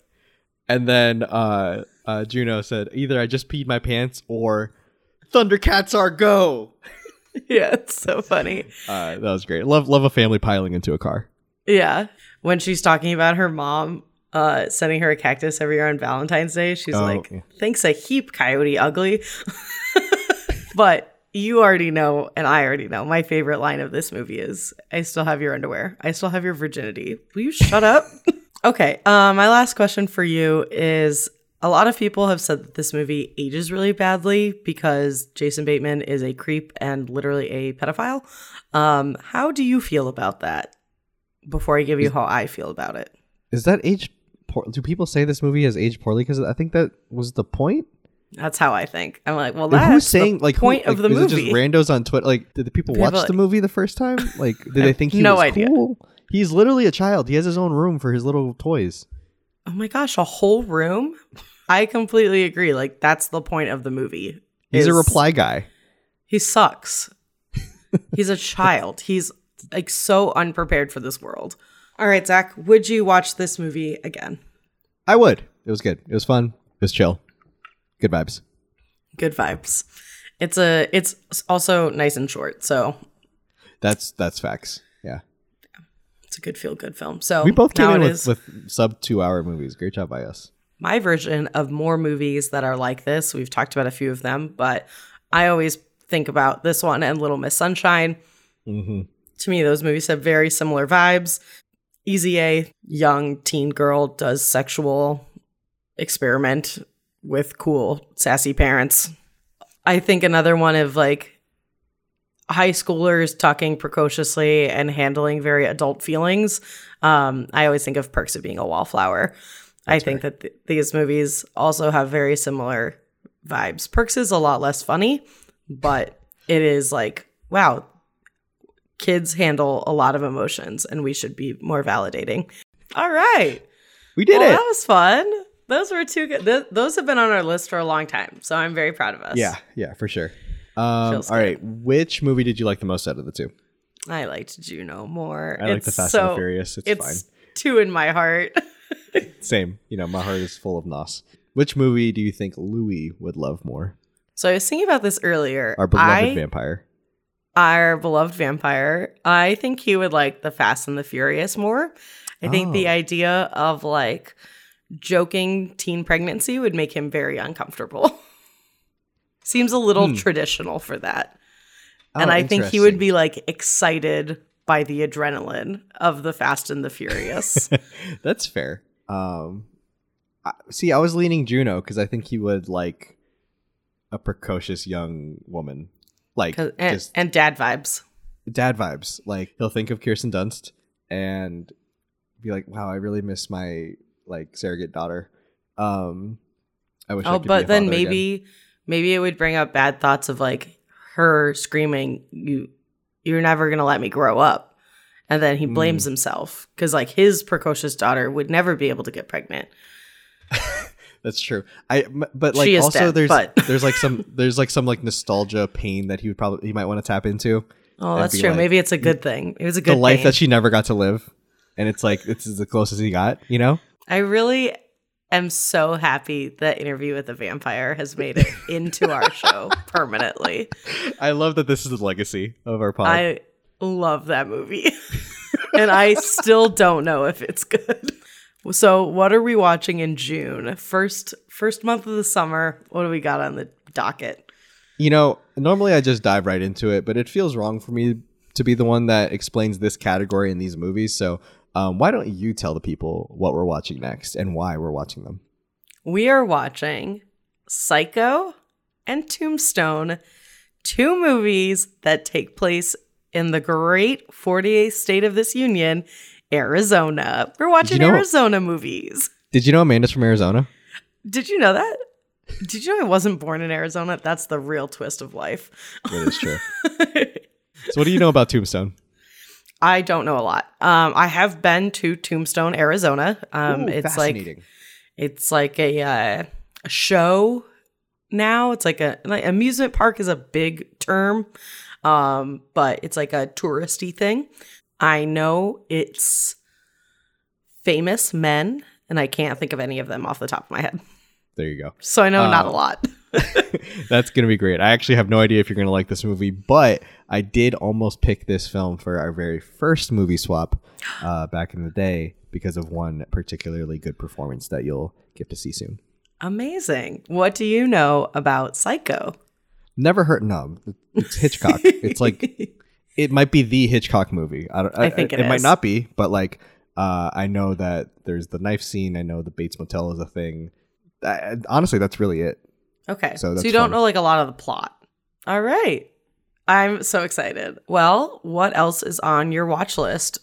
And then uh, uh, Juno said, "Either I just peed my pants or Thundercats are go." Yeah, it's so funny. Uh, that was great. Love love a family piling into a car. Yeah. When she's talking about her mom uh sending her a cactus every year on Valentine's Day, she's Oh, like, yeah. Thanks a heap, Coyote Ugly. but you already know, and I already know, my favorite line of this movie is I still have your underwear. I still have your virginity. Will you shut up? okay. Uh, my last question for you is a lot of people have said that this movie ages really badly because Jason Bateman is a creep and literally a pedophile. Um, how do you feel about that? Before I give you how I feel about it. Is that age poor, do people say this movie has aged poorly? Because I think that was the point. That's how I think. I'm like, well, that's Who's saying the like who- point of like, the is it movie. just randos on Twitter? Like, did the people People watch like- the movie the first time? Like, did they think he no was idea. cool? He's literally a child. He has his own room for his little toys. Oh my gosh, a whole room. I completely agree. Like that's the point of the movie. He's a reply guy. He sucks. He's a child. He's like so unprepared for this world. All right, Zac, would you watch this movie again? I would. It was good. It was fun. It was chill. Good vibes. Good vibes. It's a. It's also nice and short, so That's that's facts. A good feel good film. So We both came in with, with sub two hour movies. Great job by us. my version of more movies that are like this. We've talked about a few of them, but I always think about this one and Little Miss Sunshine. Mm-hmm. To me, those movies have very similar vibes. Easy A, young teen girl does sexual experiment with cool, sassy parents. I think another one of like high schoolers talking precociously and handling very adult feelings. Um, I always think of Perks of Being a Wallflower. I think that th- these movies also have very similar vibes. Perks is a lot less funny, but it is like, wow, kids handle a lot of emotions and we should be more validating. All right. We did well, it. that was fun. Those were two good. Th- those have been on our list for a long time, so I'm very proud of us. Yeah, yeah, for sure. Um, all right, which movie did you like the most out of the two? I liked Juno more. I like the Fast so, and the Furious. It's, It's two in my heart. Same. You know, my heart is full of nos. Which movie do you think Louis would love more? So I was thinking about this earlier. Our beloved I, vampire. our beloved vampire. I think he would like the Fast and the Furious more. I think the Oh. idea of like joking teen pregnancy would make him very uncomfortable. Seems a little Hmm. traditional for that. and Oh, I think he would be like excited by the adrenaline of the Fast and the Furious. That's fair. Um, I, see, I was leaning Juno because I think he would like a precocious young woman, like and, just and dad vibes. dad vibes. Like he'll think of Kirsten Dunst and be like, "Wow, I really miss my like surrogate daughter." Um, I wish. I Oh, be but then maybe. again. Maybe it would bring up bad thoughts of like her screaming, "You, you're never gonna let me grow up," and then he Hmm. blames himself because like his precocious daughter would never be able to get pregnant. That's true. I but like also dead, there's but- there's like some there's like some like nostalgia pain that he would probably he might want to tap into. Oh, that's true. like, maybe it's a good thing. It was a The good life pain. that she never got to live, and it's like this is the closest he got. You know. I really am so happy that Interview with the Vampire has made it into our show permanently. I love that this is the legacy of our pod. I love that movie. and I still don't know if it's good. So, what are we watching in June? First first month of the summer. What do we got on the docket? you know, normally I just dive right into it, but it feels wrong for me to be the one that explains this category in these movies. So, um, why don't you tell the people what we're watching next and why we're watching them? We are watching Psycho and Tombstone, two movies that take place in the great 48th state of this union, Arizona. We're watching know- Arizona movies. Did you know Amanda's from Arizona? Did you know that? Did you know I wasn't born in Arizona? That's the real twist of life. That is true. so, what do you know about Tombstone? I don't know a lot. Um, I have been to Tombstone, Arizona. Um, Ooh, it's like it's like a, uh, a show now. It's like a like amusement park is a big term, um, but it's like a touristy thing. I know it's famous men, and I can't think of any of them off the top of my head. there you go. So I know not a Um, lot. That's gonna be great. I actually have no idea if you're gonna like this movie, but I did almost pick this film for our very first movie swap uh, back in the day because of one particularly good performance that you'll get to see soon. Amazing. What do you know about Psycho? Never heard. No, it's Hitchcock. it's like it might be the Hitchcock movie. I, don't, I think it it might not be, but like uh, I know that there's the knife scene. I know the Bates Motel is a thing. I, honestly, that's really it. Okay. So So, you don't fun. know like a lot of the plot. All right. I'm so excited. Well, what else is on your watch list?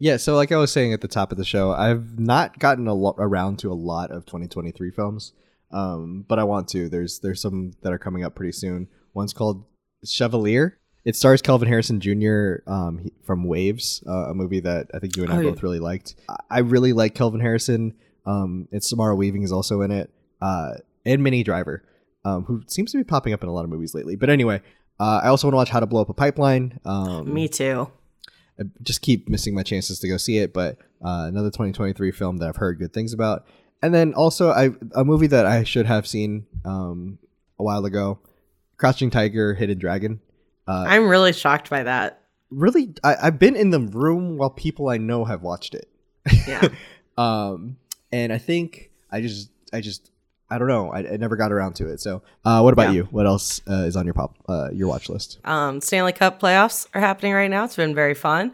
Yeah, so like I was saying at the top of the show, I've not gotten a lot around to a lot of 2023 films, um, but I want to. There's there's some that are coming up pretty soon. One's called Chevalier. It stars Kelvin Harrison Jr. Um, he- from Waves, uh, a movie that I think you and I Oh, yeah. both really liked. I- I really like Kelvin Harrison. Um, and Samara Weaving is also in it, uh, and Minnie Driver, um, who seems to be popping up in a lot of movies lately. But anyway, uh, I also want to watch How to Blow Up a Pipeline. Um, Me too. I just keep missing my chances to go see it, but uh, another 2023 film that I've heard good things about. And then also I, a movie that I should have seen um, a while ago, Crouching Tiger, Hidden Dragon. Uh, I'm really shocked by that. really, I, I've been in the room while people I know have watched it. Yeah. Um, and I think I just, I just, I don't know. I, I never got around to it. So, uh, what about Yeah. you? What else uh, is on your pop, uh, your watch list? um, Stanley Cup playoffs are happening right now. It's been very fun.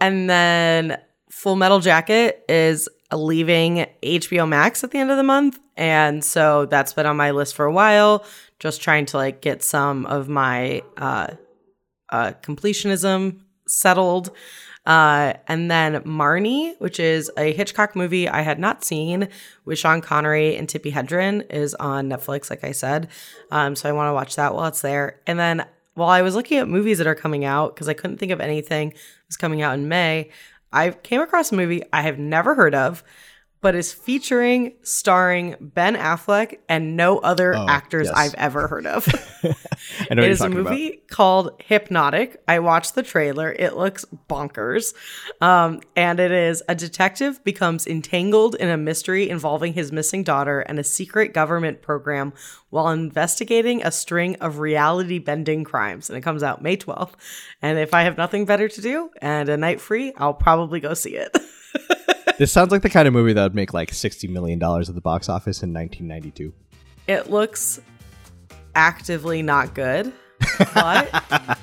And then Full Metal Jacket is leaving HBO Max at the end of the month. And so that's been on my list for a while, just trying to like get some of my uh, uh, completionism settled. Uh, and then Marnie, which is a Hitchcock movie I had not seen with Sean Connery and Tippi Hedren, is on Netflix, like I said. Um, so I want to watch that while it's there. And then while I was looking at movies that are coming out, because I couldn't think of anything that was coming out in May, I came across a movie I have never heard of, but is featuring, starring Ben Affleck and no other Oh, actors yes. I've ever heard of. It a you're talking movie called Hypnotic. I watched the trailer. It looks bonkers. Um, and it is a detective becomes entangled in a mystery involving his missing daughter and a secret government program while investigating a string of reality bending crimes. And it comes out May 12th. And if I have nothing better to do and a night free, I'll probably go see it. This sounds like the kind of movie that would make like $60 million at the box office in 1992. it looks actively not good, but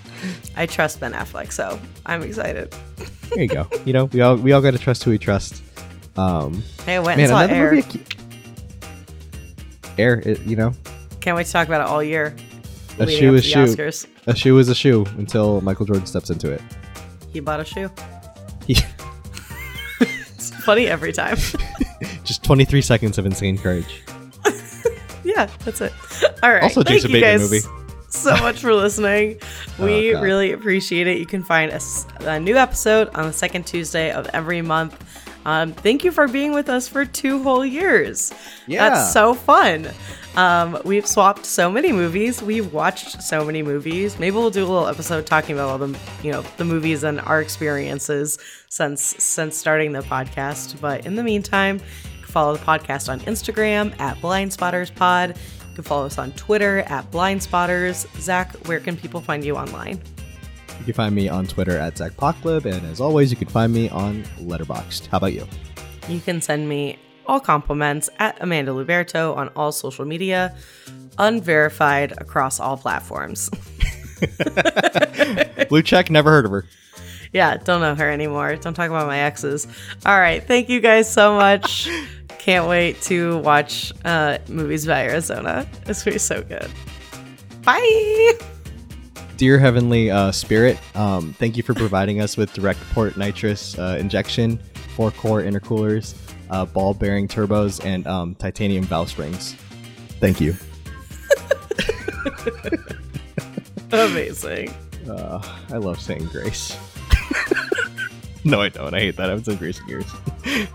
I trust Ben Affleck, so I'm excited. There you go. you know, we all we all got to trust who we trust. Um, Hey, I went man, and saw Air. movie. Air, it, you know, Can't wait to talk about it all year. a shoe is shoe. Oscars. A shoe is a shoe until Michael Jordan steps into it. He bought a shoe. He, funny every time. just 23 seconds of insane courage. yeah, that's it. All right. Also, Thank Jason you Bateman guys movie. so much for listening. We Oh, really appreciate it. You can find a new episode on the second Tuesday of every month. Um, thank you for being with us for two whole years. Yeah. That's so fun. Um, we've swapped so many movies. We've watched so many movies. Maybe we'll do a little episode talking about all the, you know, the movies and our experiences since since starting the podcast. But in the meantime, you can follow the podcast on Instagram at BlindSpottersPod. You can follow us on Twitter at BlindSpotters. Zac, where can people find you online? You can find me on Twitter at Zac Pocklib, and as always, you can find me on Letterboxd. How about you? You can send me all compliments at Amanda Luberto on all social media, unverified across all platforms. Blue check, never heard of her. Yeah, don't know her anymore. Don't talk about my exes. All right, thank you guys so much. Can't wait to watch uh, movies by Arizona. It's gonna be so good. Bye. Dear Heavenly uh, Spirit, um, thank you for providing us with direct port nitrous uh, injection, four core intercoolers, uh, ball bearing turbos, and um, titanium valve springs. Thank you. Amazing. Uh, I love saying grace. no, I don't. I hate that. I haven't said grace in years.